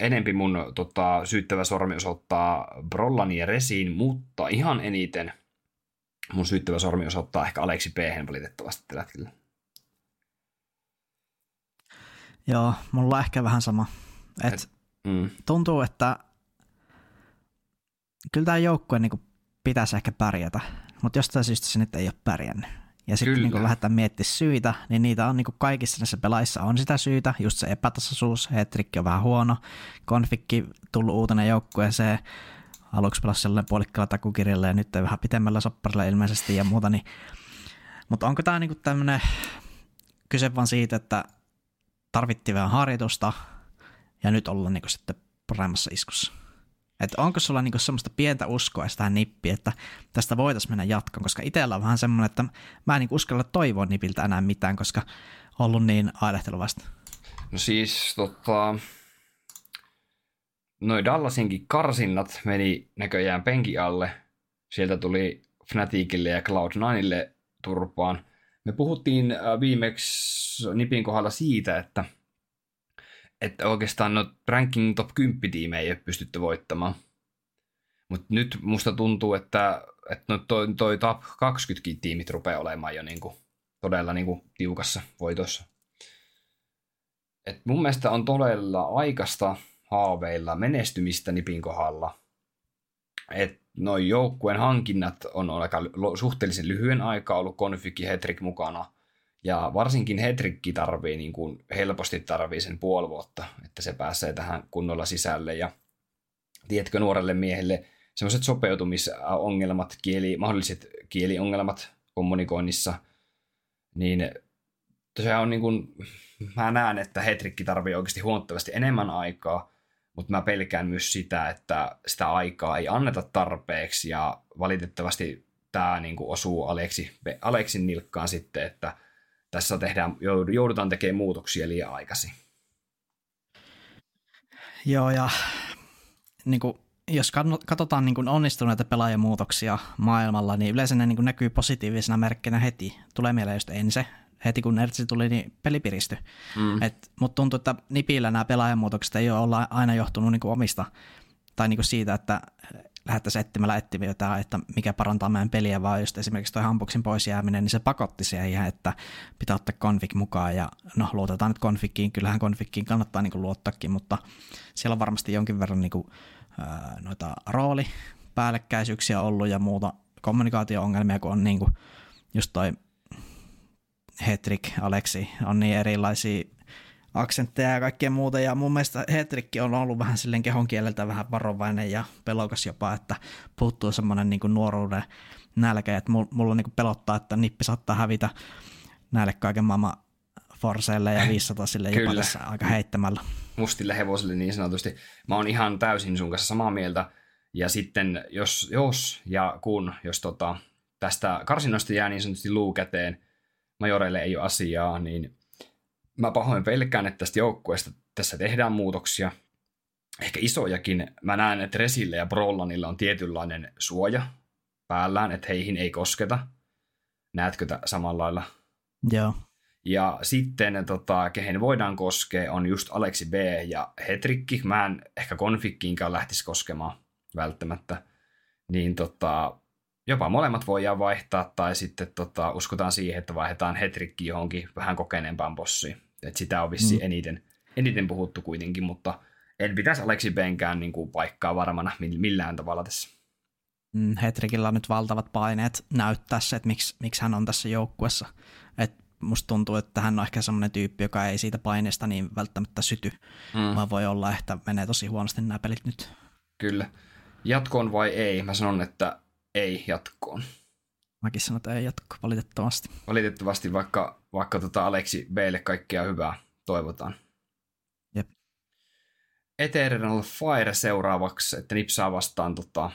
enempi mun tota, syyttävä sormi osoittaa Brollan ja Resiin, mutta ihan eniten mun syyttävä sormi osoittaa ehkä Aleksi p valitettavasti tällä hetkellä. Joo, mulla on ehkä vähän sama. Et Et, mm. Tuntuu, että kyllä tämä joukkue niin pitäisi ehkä pärjätä, mutta jostain syystä se nyt ei ole pärjännyt. Ja sitten niin lähdetään miettimään syitä, niin niitä on niin kaikissa näissä pelaissa on sitä syytä, just se epätasaisuus, hetrikki on vähän huono, konfikki tullut uutena joukkueeseen, aluksi pelasi sellainen puolikkaalla takukirjalla ja nyt vähän pitemmällä sopparilla ilmeisesti ja muuta, niin mutta onko tämä niinku tämmöinen kyse vaan siitä, että tarvittiin vähän harjoitusta ja nyt ollaan niinku sitten paremmassa iskussa? Että onko sulla niinku semmoista pientä uskoa tähän nippiin, että tästä voitaisiin mennä jatkoon, koska itsellä on vähän semmoinen, että mä en niinku uskalla toivoa nipiltä enää mitään, koska ollut niin ailehteluvasta. No siis tota, noi Dallasinkin karsinnat meni näköjään penki alle. Sieltä tuli Fnaticille ja Cloud9ille turpaan. Me puhuttiin äh, viimeksi Nipin kohdalla siitä, että että oikeastaan no ranking top 10 tiimejä ei ole pystytty voittamaan. Mutta nyt musta tuntuu, että, että no toi, toi top 20 tiimit rupeaa olemaan jo niinku, todella niinku tiukassa voitossa. Et mun mielestä on todella aikasta haaveilla menestymistä Nipin kohdalla. Et noin joukkueen hankinnat on aika suhteellisen lyhyen aikaa ollut Konfiki Hetrik mukana. Ja varsinkin Hetrikki tarvii niin kuin helposti tarvii sen puoli vuotta, että se pääsee tähän kunnolla sisälle. Ja tiedätkö nuorelle miehelle semmoiset sopeutumisongelmat, kieli, mahdolliset kieliongelmat kommunikoinnissa, niin se on niin kuin, mä näen, että Hetrikki tarvii oikeasti huomattavasti enemmän aikaa, mutta mä pelkään myös sitä, että sitä aikaa ei anneta tarpeeksi ja valitettavasti tämä niin kuin osuu Aleksi, Aleksin nilkkaan sitten, että tässä tehdään, joudutaan tekemään muutoksia liian aikaisin. Joo, ja niin kuin, jos katsotaan niin kuin onnistuneita pelaajamuutoksia maailmalla, niin yleensä ne niin kuin näkyy positiivisena merkkinä heti. Tulee mieleen just ensin, heti kun Nertsi tuli, niin peli piristyi. Mm. Mutta tuntuu, että Nipillä nämä pelaajamuutokset ei ole aina johtunut niin kuin omista, tai niin kuin siitä, että lähdettäisiin etsimällä etsiviä että mikä parantaa meidän peliä, vaan just esimerkiksi tuo hampuksin pois jääminen, niin se pakotti siihen, että pitää ottaa config mukaan, ja no luotetaan nyt configiin, kyllähän configiin kannattaa niin luottaakin, mutta siellä on varmasti jonkin verran niin kuin, noita rooli päällekkäisyyksiä ollut ja muuta kommunikaatio-ongelmia, kun on niin kuin just toi Hetrik, Aleksi, on niin erilaisia aksentteja ja kaikkea muuta. Ja mun mielestä Hetrikki on ollut vähän silleen kehon kieleltä vähän varovainen ja pelokas jopa, että puuttuu semmoinen niin nuoruuden nälkä, että mulla niin pelottaa, että nippi saattaa hävitä näille kaiken maailman Forseille ja 500 sille jopa tässä aika heittämällä. Mustille hevosille niin sanotusti. Mä oon ihan täysin sun kanssa samaa mieltä. Ja sitten jos, jos ja kun, jos tota, tästä karsinnosta jää niin sanotusti luu käteen, majoreille ei ole asiaa, niin mä pahoin pelkään, että tästä joukkueesta tässä tehdään muutoksia. Ehkä isojakin. Mä näen, että Resille ja Brollanilla on tietynlainen suoja päällään, että heihin ei kosketa. Näetkö tätä samalla lailla? Joo. Ja sitten, tota, kehen voidaan koskea, on just Aleksi B ja Hetrikki. Mä en ehkä konfikkiinkaan lähtisi koskemaan välttämättä. Niin tota, jopa molemmat voidaan vaihtaa, tai sitten tota, uskotaan siihen, että vaihdetaan Hetrikki johonkin vähän kokeneempaan bossiin. Et sitä on vissiin mm. eniten, eniten puhuttu kuitenkin, mutta en pitäisi Aleksi Benkään niin kuin paikkaa varmana millään tavalla tässä. Mm, Hetrikillä on nyt valtavat paineet näyttää se, että miksi, miksi hän on tässä joukkuessa. Et musta tuntuu, että hän on ehkä semmoinen tyyppi, joka ei siitä paineesta niin välttämättä syty, mm. vaan voi olla, että menee tosi huonosti nämä pelit nyt. Kyllä. Jatkoon vai ei? Mä sanon, että ei jatkoon. Mäkin sanon, että ei jatko valitettavasti. Valitettavasti, vaikka, vaikka tota Aleksi Bille kaikkea hyvää toivotaan. Jep. Eternal Fire seuraavaksi, että nipsaa vastaan tota,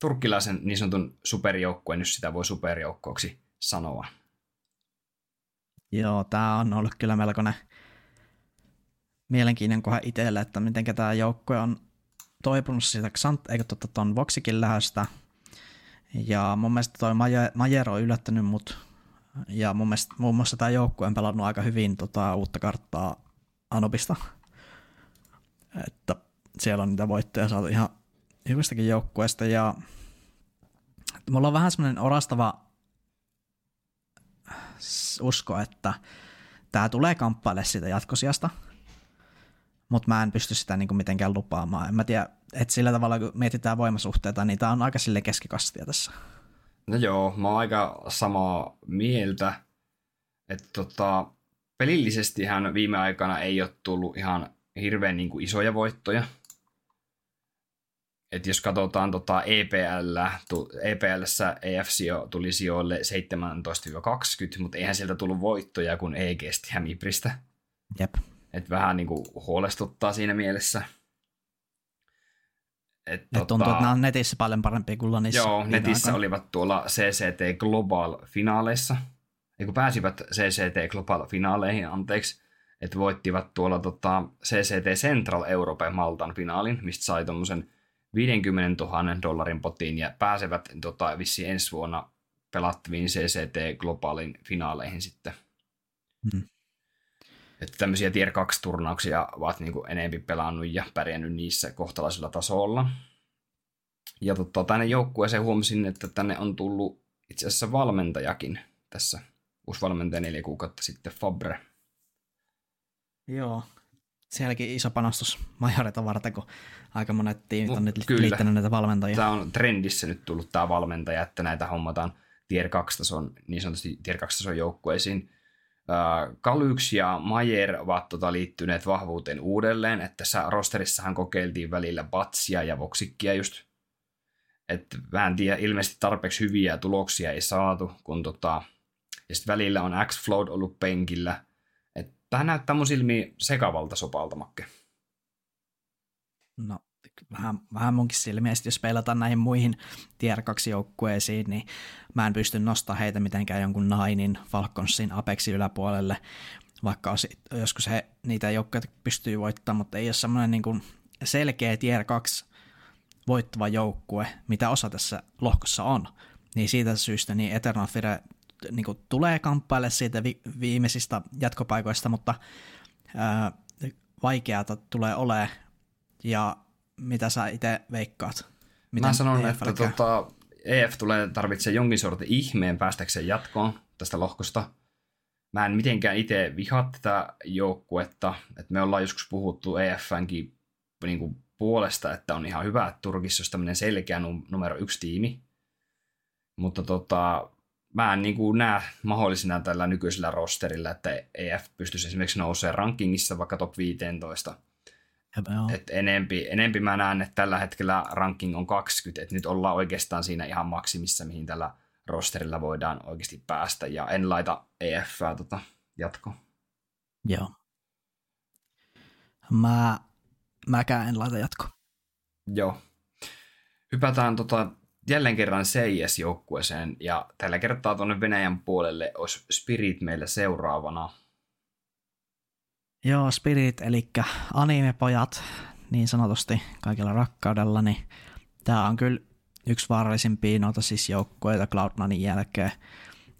turkkilaisen niin sanotun superjoukkueen, jos sitä voi superjoukkoksi sanoa. Joo, tämä on ollut kyllä melkoinen mielenkiintoinen kohan itselle, että miten tämä joukkue on toipunut siitä Xant, eikö totta ton Voxikin lähöstä. Ja mun mielestä toi Majer on yllättänyt mut. Ja mun mielestä muun muassa tämä joukkue on pelannut aika hyvin tota, uutta karttaa Anobista. Että siellä on niitä voittoja saatu ihan hyvistäkin joukkueista. Ja mulla on vähän semmoinen orastava usko, että tämä tulee kamppaille siitä jatkosijasta, mutta mä en pysty sitä niinku mitenkään lupaamaan. En mä tiedä, että sillä tavalla kun mietitään voimasuhteita, niin tämä on aika sille keskikastia tässä. No joo, mä oon aika samaa mieltä, että tota, pelillisestihän viime aikana ei ole tullut ihan hirveän niin kuin isoja voittoja. Et jos katsotaan tota EPL, EPLssä EFC tuli sijoille 17-20, mutta eihän sieltä tullut voittoja, kun EGstä ja Mipristä. Jep. Et vähän niin kuin huolestuttaa siinä mielessä. Et, Et tota, tuntuu, että nämä on netissä paljon parempia kuin Lanissa. Joo, netissä aikana. olivat tuolla CCT Global-finaaleissa. Kun pääsivät CCT Global-finaaleihin, anteeksi, että voittivat tuolla tota, CCT Central Euroopan Maltan finaalin, mistä sai tuommoisen 50 000 dollarin potiin ja pääsevät tota, vissiin ensi vuonna pelattaviin CCT Globaalin finaaleihin sitten. Hmm. Että tämmöisiä Tier 2-turnauksia ovat niin kuin enemmän pelannut ja pärjännyt niissä kohtalaisella tasolla. Ja tota, tänne joukkueeseen huomasin, että tänne on tullut itse asiassa valmentajakin tässä. Uusi valmentaja neljä kuukautta sitten, Fabre. Joo, sielläkin iso panostus majoreita varten, kun aika monet tiimit on nyt Kyllä. liittänyt näitä valmentajia. Tämä on trendissä nyt tullut tämä valmentaja, että näitä hommataan tier 2 tason, niin sanotusti tier 2 tason joukkueisiin. Kalyks ja Mayer ovat tota liittyneet vahvuuteen uudelleen, että tässä rosterissahan kokeiltiin välillä Batsia ja Voksikkia just. Että en tiedä, ilmeisesti tarpeeksi hyviä tuloksia ei saatu, kun tota, ja sitten välillä on X-Float ollut penkillä. Että tämä näyttää mun silmiin sekavalta sopalta, Makke. No, vähän, vähän munkin silmiä, jos peilataan näihin muihin tier 2 joukkueisiin, niin mä en pysty nostamaan heitä mitenkään jonkun Nainin, Falconsin, Apexin yläpuolelle, vaikka joskus he niitä joukkueita pystyy voittamaan, mutta ei ole semmoinen niin kuin selkeä tier 2 voittava joukkue, mitä osa tässä lohkossa on. Niin siitä syystä niin Eternal Fire niin kuin tulee kamppaille siitä vi- viimeisistä jatkopaikoista, mutta ää, vaikeata tulee olemaan ja mitä sä itse veikkaat? Miten Mä sanon, EF että tota, EF tulee tarvitsee jonkin sortin ihmeen päästäkseen jatkoon tästä lohkosta. Mä en mitenkään itse vihaa tätä joukkuetta, että me ollaan joskus puhuttu EFnkin niin kuin puolesta, että on ihan hyvä, että Turkissa olisi tämmöinen selkeä numero yksi tiimi. Mutta tota, mä en niin kuin näe mahdollisena tällä nykyisellä rosterilla, että EF pystyisi esimerkiksi nousemaan rankingissa vaikka top 15 et enempi, enempi mä näen, että tällä hetkellä ranking on 20, että nyt ollaan oikeastaan siinä ihan maksimissa, mihin tällä rosterilla voidaan oikeasti päästä, ja en laita EFää tota jatko. Joo. Mä, mäkään en laita jatko. Joo. Hypätään tota, jälleen kerran CIS-joukkueeseen, ja tällä kertaa tuonne Venäjän puolelle olisi Spirit meillä seuraavana – Joo, Spirit, eli animepojat, niin sanotusti kaikilla rakkaudella, niin tämä on kyllä yksi vaarallisimpia noita siis joukkueita Cloud9 jälkeen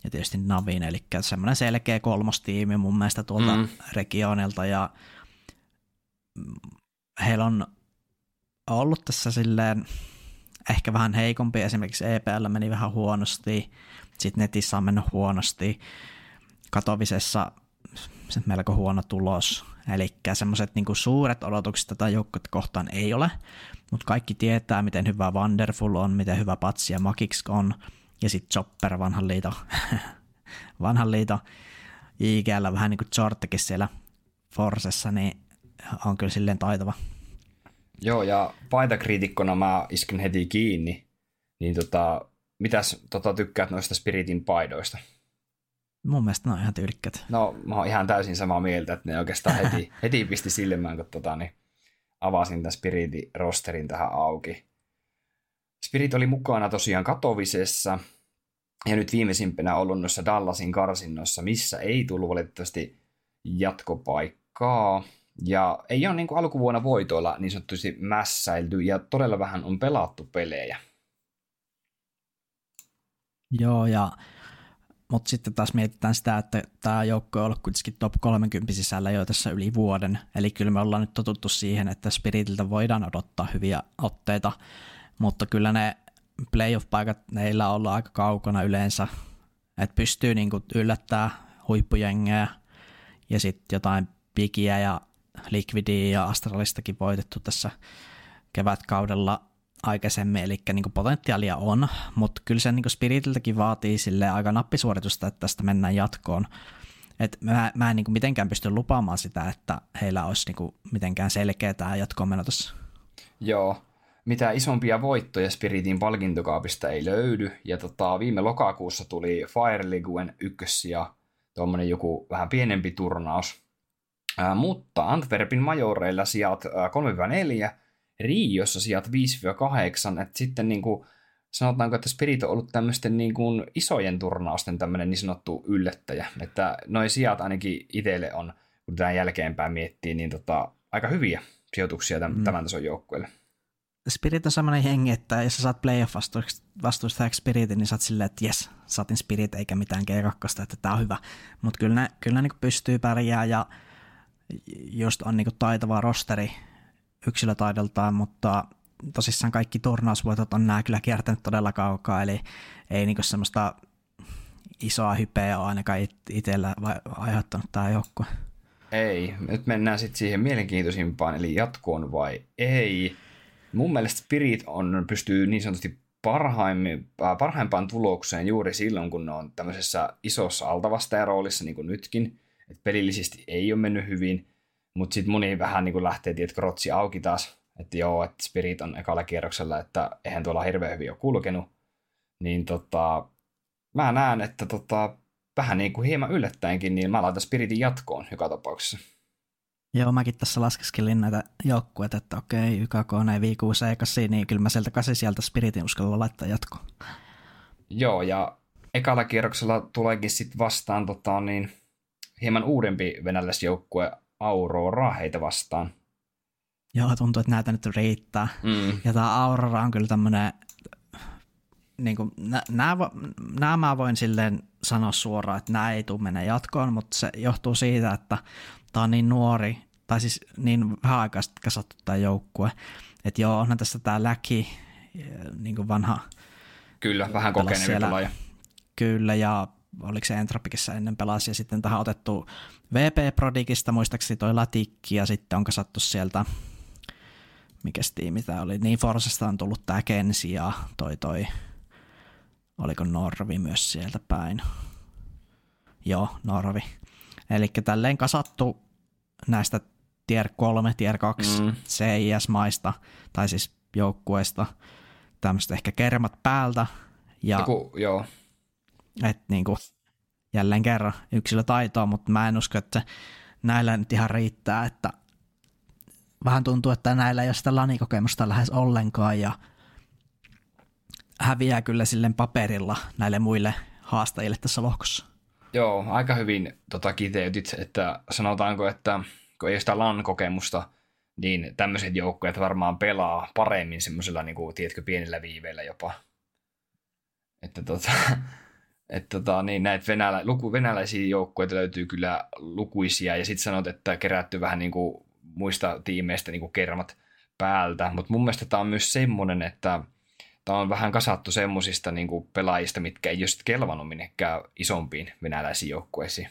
ja tietysti Navin, eli semmoinen selkeä kolmostiimi mun mielestä tuolta mm. regionilta ja heillä on ollut tässä silleen ehkä vähän heikompi, esimerkiksi EPL meni vähän huonosti, sitten netissä on mennyt huonosti, Katovisessa melko huono tulos. Eli semmoiset niin suuret odotukset tätä joukkuetta kohtaan ei ole, mutta kaikki tietää, miten hyvä Wonderful on, miten hyvä Patsi ja Makix on, ja sitten Chopper, vanhan liito, [LAUGHS] vanhan liito IGL, vähän niin kuin Jortekin siellä Forsessa, niin on kyllä silleen taitava. Joo, ja paitakriitikkona mä isken heti kiinni, niin tota, mitäs tota, tykkäät noista Spiritin paidoista? Mun mielestä ne on ihan tyylikkäät. No, mä oon ihan täysin samaa mieltä, että ne oikeastaan heti, [LAUGHS] heti pisti silmään, kun tota, niin avasin tämän Spiritin rosterin tähän auki. Spirit oli mukana tosiaan Katovisessa, ja nyt viimeisimpänä ollut noissa Dallasin karsinnoissa, missä ei tullut valitettavasti jatkopaikkaa. Ja ei ole niin kuin alkuvuonna voitoilla niin sanotusti mässäilty, ja todella vähän on pelattu pelejä. Joo, ja mutta sitten taas mietitään sitä, että tämä joukko on ollut kuitenkin top 30 sisällä jo tässä yli vuoden. Eli kyllä me ollaan nyt totuttu siihen, että Spiritiltä voidaan odottaa hyviä otteita, mutta kyllä ne playoff-paikat neillä ollut aika kaukana yleensä. Että pystyy niinku yllättää huippujengejä ja sitten jotain pikiä ja Liquidia ja Astralistakin voitettu tässä kevätkaudella aikaisemmin, eli niin kuin potentiaalia on, mutta kyllä se niin kuin Spiritiltäkin vaatii sille aika nappisuoritusta, että tästä mennään jatkoon. Et mä, mä en niin kuin mitenkään pysty lupaamaan sitä, että heillä olisi niin kuin mitenkään selkeä tämä jatkoon. Joo, mitä isompia voittoja Spiritin palkintokaapista ei löydy, ja tota, viime lokakuussa tuli Fire Leagueen ykkös ja tuommoinen joku vähän pienempi turnaus. Ää, mutta Antwerpin majoreilla sijat 3-4 Riossa sijat 5-8, että sitten niin kuin, sanotaanko, että Spirit on ollut tämmöisten niin kuin isojen turnausten tämmöinen niin sanottu yllättäjä, että noin sijat ainakin itselle on, kun tämän jälkeenpäin miettii, niin tota, aika hyviä sijoituksia tämän, mm. tämän tason joukkueelle. Spirit on semmoinen hengi, että jos sä saat playoff vastustajaksi Spiritin, niin sä oot silleen, että jes, saatin Spirit eikä mitään G2, että tää on hyvä. Mutta kyllä ne, kyllä ne niin pystyy pärjää ja just on niin taitava rosteri, yksilötaidoltaan, mutta tosissaan kaikki turnausvoitot on nämä kyllä kiertänyt todella kaukaa, eli ei niinku semmoista isoa hypeä ole ainakaan itsellä aiheuttanut tämä joukkue. Ei, nyt mennään sitten siihen mielenkiintoisimpaan, eli jatkoon vai ei. Mun mielestä Spirit on, pystyy niin sanotusti äh, parhaimpaan tulokseen juuri silloin, kun ne on tämmöisessä isossa altavastajaroolissa, niin kuin nytkin. Et pelillisesti ei ole mennyt hyvin, mutta sitten moni vähän niin kuin lähtee, tiedätkö, rotsi auki taas, että joo, että Spirit on ekalla kierroksella, että eihän tuolla hirveän hyvin ole kulkenut. Niin tota, mä näen, että tota, vähän niin kuin hieman yllättäenkin, niin mä laitan Spiritin jatkoon joka tapauksessa. Joo, mäkin tässä laskeskelin näitä joukkueita, että okei, YKK, ne 5, 6, 8, niin kyllä mä sieltä kasi sieltä Spiritin uskalla laittaa jatkoon. Joo, ja ekalla kierroksella tuleekin sitten vastaan tota, niin, hieman uudempi venäläisjoukkue Aurora heitä vastaan. Joo, tuntuu, että näitä nyt riittää. Mm. Ja tämä Aurora on kyllä tämmöinen, niin kuin, nämä mä voin silleen sanoa suoraan, että nämä ei tule mennä jatkoon, mutta se johtuu siitä, että tämä on niin nuori, tai siis niin vähän aikaa sitten kasattu tämä joukkue. Että joo, onhan tässä tämä Läki, niin kuin vanha. Kyllä, vähän kokeneempi pelaaja. Kyllä, ja oliko se Entropikissa ennen pelasi, ja sitten tähän otettu VP Prodigista, muistaakseni toi Latikki, ja sitten on kasattu sieltä, mikä tiimi tämä oli, niin Forsesta on tullut tämä Kensi, ja toi toi, oliko Norvi myös sieltä päin. Joo, Norvi. Eli tälleen kasattu näistä tier 3, tier 2 mm. CIS-maista, tai siis joukkueista, tämmöiset ehkä kermat päältä. Ja, Joku, joo että niin kuin, jälleen kerran yksilötaitoa, mutta mä en usko, että näillä nyt ihan riittää, että vähän tuntuu, että näillä ei ole sitä lanikokemusta lähes ollenkaan ja häviää kyllä silleen paperilla näille muille haastajille tässä lohkossa. Joo, aika hyvin tota, kiteytit, että sanotaanko, että kun ei ole sitä LAN-kokemusta, niin tämmöiset joukkueet varmaan pelaa paremmin semmoisella, niin kuin, tiedätkö, pienillä viiveillä jopa. Että tota, [LAUGHS] että tota, niin näitä venälä, luku, venäläisiä joukkueita löytyy kyllä lukuisia, ja sitten sanot, että kerätty vähän niin kuin muista tiimeistä niin kuin kermat päältä, mutta mun mielestä tämä on myös semmoinen, että tämä on vähän kasattu semmoisista niin kuin pelaajista, mitkä ei ole sitten kelvannut minnekään isompiin venäläisiin joukkueisiin.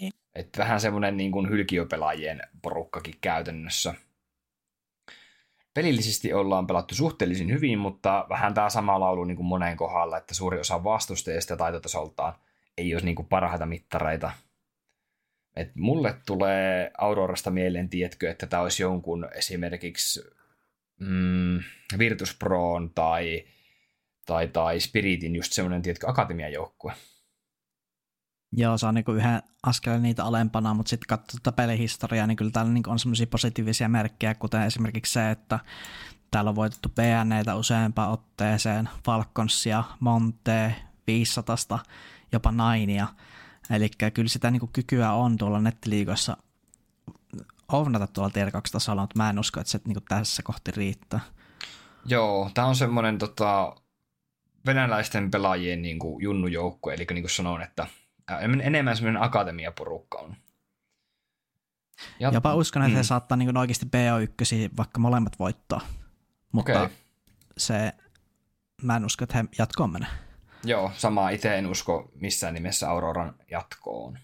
Niin. Että vähän semmoinen niin kuin hylkiöpelaajien porukkakin käytännössä – pelillisesti ollaan pelattu suhteellisen hyvin, mutta vähän tämä sama laulu niin kuin moneen kohdalla, että suuri osa vastustajista taitotasoltaan ei ole niin kuin parhaita mittareita. Et mulle tulee Aurorasta mieleen, tietkö, että tämä olisi jonkun esimerkiksi mm, Virtus Proon tai tai, tai Spiritin just semmoinen, tiedätkö, akatemiajoukkue. Joo, se on niin yhden askeleen niitä alempana, mutta sitten katsotaan pelihistoriaa, niin kyllä täällä niin on semmoisia positiivisia merkkejä, kuten esimerkiksi se, että täällä on voitettu PNEitä useampaan otteeseen, Falconsia, Monte, 500, jopa Nainia. Eli kyllä sitä niin kykyä on tuolla nettiliikoissa ovnata tuolla tier 2 tasolla, mutta mä en usko, että se niin tässä kohti riittää. Joo, tämä on semmoinen tota, venäläisten pelaajien niin kuin junnujoukko, eli niin kuin sanoin, että enemmän semmoinen akatemiaporukka on. Ja, Jopa uskon, että mm. he saattaa niin oikeasti BO1 vaikka molemmat voittaa. Mutta okay. se, mä en usko, että he jatkoon menee. Joo, sama itse en usko missään nimessä Auroran jatkoon.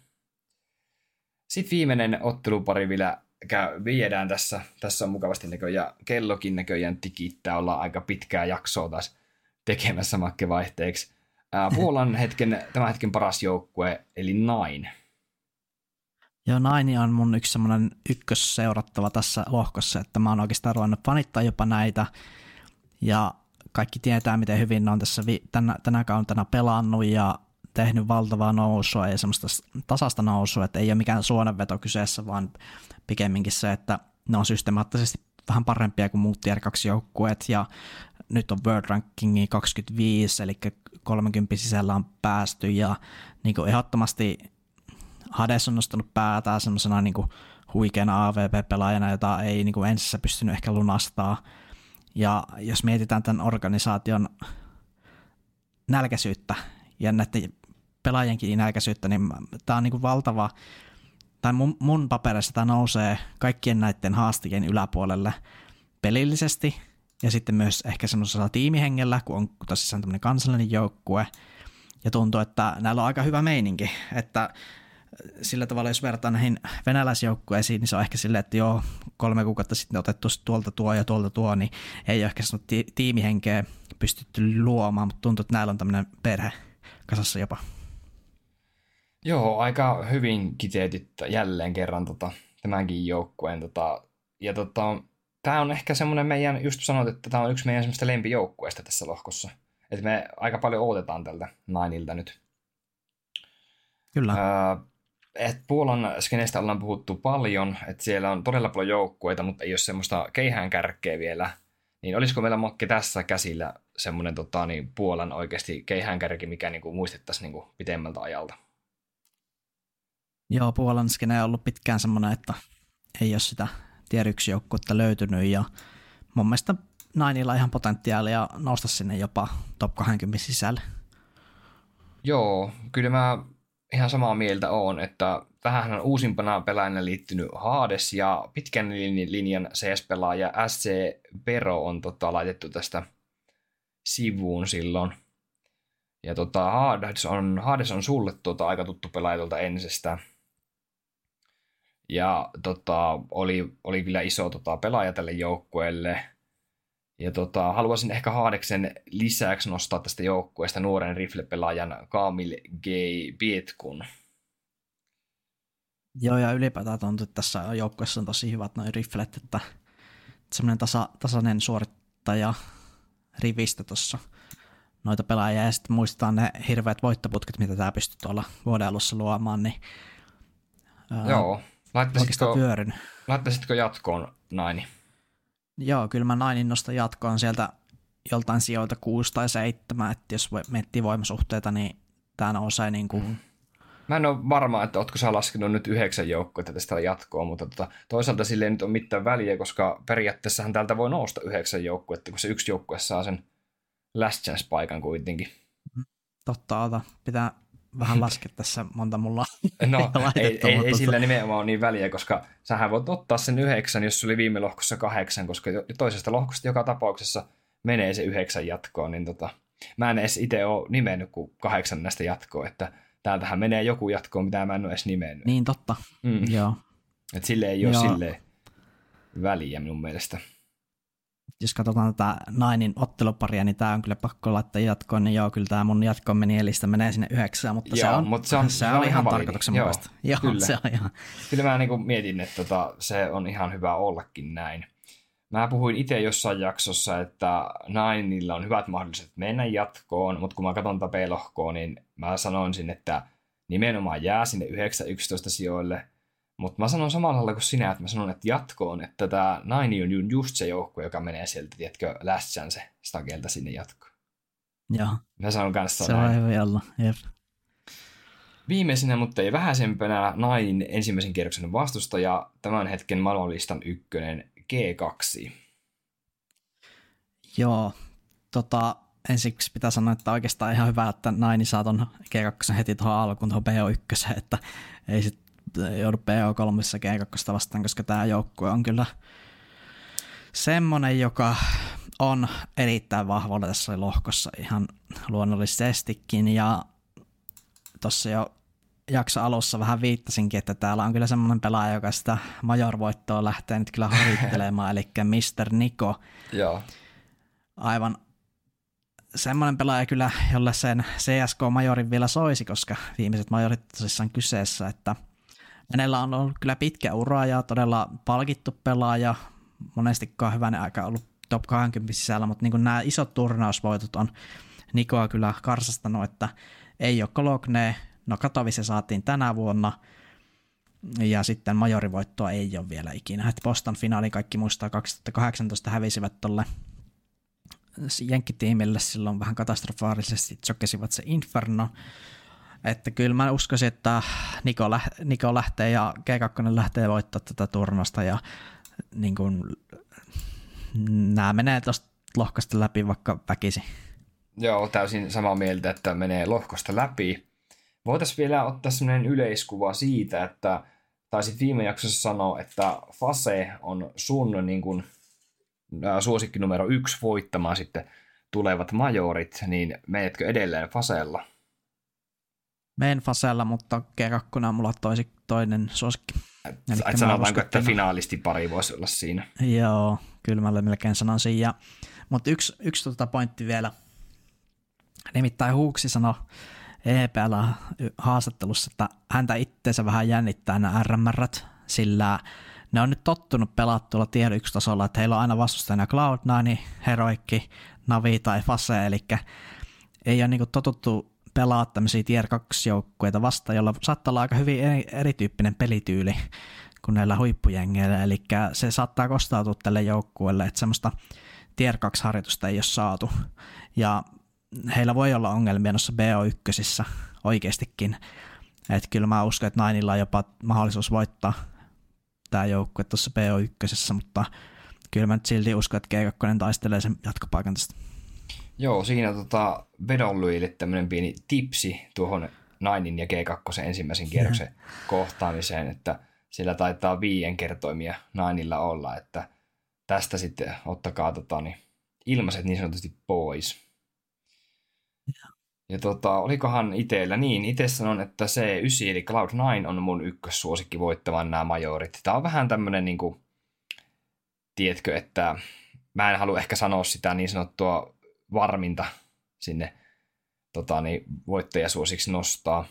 Sitten viimeinen ottelupari vielä käy, viedään tässä. Tässä on mukavasti näköjään kellokin näköjään tikittää. Ollaan aika pitkää jaksoa taas tekemässä makkevaihteeksi. Puolan hetken, tämän hetken paras joukkue, eli Nine. Joo, Nine on mun yksi semmoinen ykkös seurattava tässä lohkossa, että mä oon oikeastaan ruvennut fanittaa jopa näitä. Ja kaikki tietää, miten hyvin ne on tässä vi- tänä, tänä kautena pelannut ja tehnyt valtavaa nousua ja semmoista tasasta nousua, että ei ole mikään suonenveto kyseessä, vaan pikemminkin se, että ne on systemaattisesti vähän parempia kuin muut tier 2 joukkueet ja nyt on World Rankingi 25, eli 30 sisällä on päästy ja niin kuin ehdottomasti Hades on nostanut päätään semmoisena niin huikeana AVP-pelaajana, jota ei niin kuin ensissä pystynyt ehkä lunastaa. Ja jos mietitään tämän organisaation nälkäisyyttä ja näiden pelaajienkin nälkäisyyttä, niin tämä on niin kuin valtava, tai mun, mun paperissa tämä nousee kaikkien näiden haastajien yläpuolelle pelillisesti ja sitten myös ehkä semmoisella tiimihengellä, kun on tosissaan tämmöinen kansallinen joukkue, ja tuntuu, että näillä on aika hyvä meininki, että sillä tavalla, jos verrataan näihin venäläisjoukkueisiin, niin se on ehkä silleen, että joo, kolme kuukautta sitten otettu tuolta tuo ja tuolta tuo, niin ei ole ehkä ti- tiimihenkeä pystytty luomaan, mutta tuntuu, että näillä on tämmöinen perhe kasassa jopa. Joo, aika hyvin kiteytit jälleen kerran tota, tämänkin joukkueen. Tota, ja tota, tämä on ehkä semmoinen meidän, just sanoit, että tämä on yksi meidän semmoista lempijoukkueista tässä lohkossa. Että me aika paljon odotetaan tältä Nainilta nyt. Kyllä. Öö, et Puolan skeneistä ollaan puhuttu paljon, että siellä on todella paljon joukkueita, mutta ei ole semmoista keihään kärkeä vielä. Niin olisiko meillä Mokki tässä käsillä semmoinen tota, niin Puolan oikeasti keihään kärki, mikä niin kuin, muistettaisiin niin kuin, pitemmältä ajalta? Joo, Puolan skene on ollut pitkään semmoinen, että ei ole sitä tier 1 joukkuetta löytynyt ja mun mielestä Nainilla ihan potentiaalia nousta sinne jopa top 20 sisälle. Joo, kyllä mä ihan samaa mieltä on, että tähän on uusimpana pelaajana liittynyt Hades ja pitkän linjan CS-pelaaja SC Pero on tota, laitettu tästä sivuun silloin. Ja tota, Hades on, Hades on sulle tota, aika tuttu pelaaja tuolta ensestään. Ja tota, oli, oli kyllä iso tota, pelaaja tälle joukkueelle. Ja tota, haluaisin ehkä Haadeksen lisäksi nostaa tästä joukkueesta nuoren riflepelaajan Kamil G. Bietkun. Joo, ja ylipäätään tuntuu, että tässä joukkueessa on tosi hyvät noin riflet, että semmoinen tasa, tasainen suorittaja rivistä tuossa noita pelaajia, ja sitten muistetaan ne hirveät voittoputket, mitä tämä pystyy tuolla vuoden alussa luomaan, niin Joo, laittaisitko, laittaisitko jatkoon Naini? Joo, kyllä mä Nainin nostan jatkoon sieltä joltain sijoilta 6 tai 7, että jos miettii voimasuhteita, niin tämä nousee niin kuin... Mm. Mä en ole varma, että ootko sä laskenut nyt yhdeksän joukkoa tästä jatkoon, mutta tota, toisaalta sille ei nyt ole mitään väliä, koska periaatteessahan täältä voi nousta yhdeksän joukkuetta, kun se yksi joukkue saa sen last chance-paikan kuitenkin. Totta, ota. Pitää vähän laskea tässä monta mulla [LAUGHS] No [LAUGHS] ei, ei, ei sillä nimenomaan ole niin väliä, koska sähän voit ottaa sen yhdeksän, jos oli viime lohkossa kahdeksan, koska toisesta lohkosta joka tapauksessa menee se yhdeksän jatkoon, niin tota, mä en edes itse ole nimennyt kuin kahdeksan näistä jatkoa, että täältähän menee joku jatkoon, mitä mä en ole edes nimennyt. Niin totta, mm. joo. Et sille ei ole sille väliä minun mielestä jos katsotaan tätä Nainin otteluparia, niin tämä on kyllä pakko laittaa jatkoon, niin joo, kyllä tämä mun jatkoon meni elistä menee sinne yhdeksään, mutta joo, se on, mutta se on, se, se on, on ihan tarkoituksenmukaista. Joo, kyllä. se on ihan. Kyllä mä niin mietin, että tota, se on ihan hyvä ollakin näin. Mä puhuin itse jossain jaksossa, että Nainilla on hyvät mahdollisuudet mennä jatkoon, mutta kun mä katson B-lohkoa, niin mä sanoisin, että nimenomaan jää sinne 9-11 sijoille. Mutta mä sanon samalla tavalla kuin sinä, että mä sanon, että jatkoon, että tämä Naini on just se joukko, joka menee sieltä, tiedätkö, Last Chance stagelta sinne jatkoon. Joo. Mä sanon kanssa Se on hyvin olla, jep. Viimeisenä, mutta ei vähäisempänä, Nain ensimmäisen kierroksen vastustaja, tämän hetken maailmanlistan ykkönen G2. Joo, tota, ensiksi pitää sanoa, että oikeastaan ihan hyvä, että Naini saa ton G2 heti tuohon alkuun tuohon BO1, että ei sit joudu BO3 G2 vastaan, koska tämä joukkue on kyllä semmonen, joka on erittäin vahvalla tässä lohkossa ihan luonnollisestikin ja tuossa jo jakso alussa vähän viittasinkin, että täällä on kyllä semmoinen pelaaja, joka sitä majorvoittoa lähtee nyt kyllä horittelemaan, [LAUGHS] eli Mr. Niko. Joo. Aivan semmoinen pelaaja kyllä, jolle sen CSK-majorin vielä soisi, koska viimeiset majorit tosissaan kyseessä, että hänellä on ollut kyllä pitkä ura ja todella palkittu pelaaja, monestikaan hyvänä aika ollut top 20 sisällä, mutta niin nämä isot turnausvoitot on Nikoa kyllä karsastanut, että ei ole Kologne, no Katowice saatiin tänä vuonna, ja sitten majorivoittoa ei ole vielä ikinä. Et Boston finaali kaikki muistaa 2018 hävisivät tuolle jenkkitiimille silloin vähän katastrofaalisesti, tsokesivat se Inferno. Että kyllä mä uskoisin, että Niko, lä- Niko lähtee ja G2 lähtee voittaa tätä turnasta ja niin kuin, nämä menee tuosta lohkosta läpi vaikka väkisi. Joo, täysin samaa mieltä, että menee lohkosta läpi. Voitaisiin vielä ottaa sellainen yleiskuva siitä, että taisit viime jaksossa sanoa, että Fase on sun niin kuin, suosikki numero yksi voittamaan sitten tulevat majorit, niin menetkö edelleen Fasella? Meen Fasella, mutta G2 on mulla toisi, toinen suosikki. Et sanotaanko, että finaalisti pari voisi olla siinä? Joo, kyllä mä melkein sanoisin. Ja, mutta yksi, yksi tuota pointti vielä. Nimittäin Huuksi sanoi EPL haastattelussa, että häntä itteensä vähän jännittää nämä RMRt, sillä ne on nyt tottunut pelaa tuolla tier 1 tasolla, että heillä on aina vastustajana Cloud9, Heroikki, Navi tai Fase, eli ei ole niinku totuttu pelaa tämmöisiä tier 2 joukkueita vasta, jolla saattaa olla aika hyvin erityyppinen pelityyli kuin näillä huippujengeillä, eli se saattaa kostautua tälle joukkueelle, että semmoista tier 2 harjoitusta ei ole saatu. Ja heillä voi olla ongelmia noissa BO1 oikeastikin. Että kyllä mä uskon, että Nainilla on jopa mahdollisuus voittaa tämä joukkue tuossa BO1, mutta kyllä mä nyt silti uskon, että G2 taistelee sen jatkopaikan tästä. Joo, siinä tota, vedonlyille tämmöinen pieni tipsi tuohon Nainin ja G2 ensimmäisen kierroksen [LAUGHS] kohtaamiseen, että sillä taitaa viien kertoimia Nainilla olla, että tästä sitten ottakaa tota, niin, ilmaiset niin sanotusti pois. Ja tota, olikohan itsellä niin, itse sanon, että C9 eli Cloud9 on mun ykkössuosikki voittamaan nämä majorit. Tämä on vähän tämmönen niin kuin, tiedätkö, että mä en halua ehkä sanoa sitä niin sanottua varminta sinne tota, niin, voittajasuosiksi nostaa.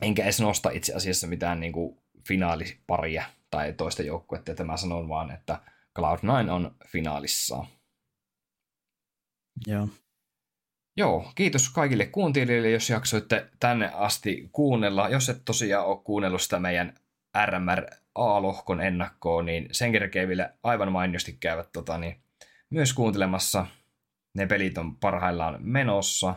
Enkä edes nosta itse asiassa mitään niin kuin, finaaliparia tai toista joukkuetta, että mä sanon vaan, että Cloud9 on finaalissa. Joo. Joo, kiitos kaikille kuuntelijoille, jos jaksoitte tänne asti kuunnella. Jos et tosiaan ole kuunnellut sitä meidän RMR A-lohkon ennakkoon, niin sen kerkee vielä aivan mainiosti käyvät tota, niin, myös kuuntelemassa. Ne pelit on parhaillaan menossa.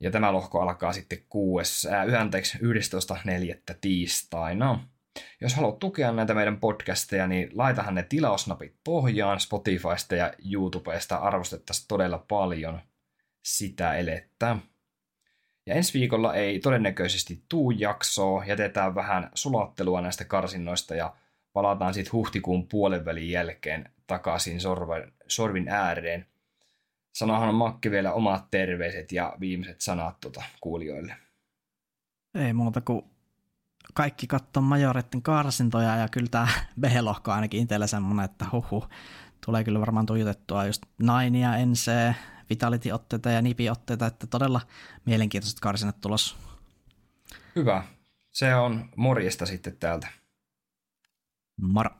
Ja tämä lohko alkaa sitten 6, äh, 11.4. tiistaina. Jos haluat tukea näitä meidän podcasteja, niin laitahan ne tilausnapit pohjaan Spotifysta ja YouTubesta. Arvostettaisiin todella paljon – sitä elettä. Ja ensi viikolla ei todennäköisesti tuu jaksoa, jätetään vähän sulattelua näistä karsinnoista ja palataan sitten huhtikuun puolenvälin jälkeen takaisin sorven, sorvin ääreen. Sanohan Makki vielä omat terveiset ja viimeiset sanat tuota kuulijoille. Ei muuta kuin kaikki katsoo majoreiden karsintoja ja kyllä tämä [LAUGHS] B-lohko ainakin itsellä semmoinen, että huhu, tulee kyllä varmaan tuijotettua just Nainia, NC, Vitality-otteita ja Nipi-otteita, että todella mielenkiintoiset karsinat tulos. Hyvä. Se on morjesta sitten täältä. Moro.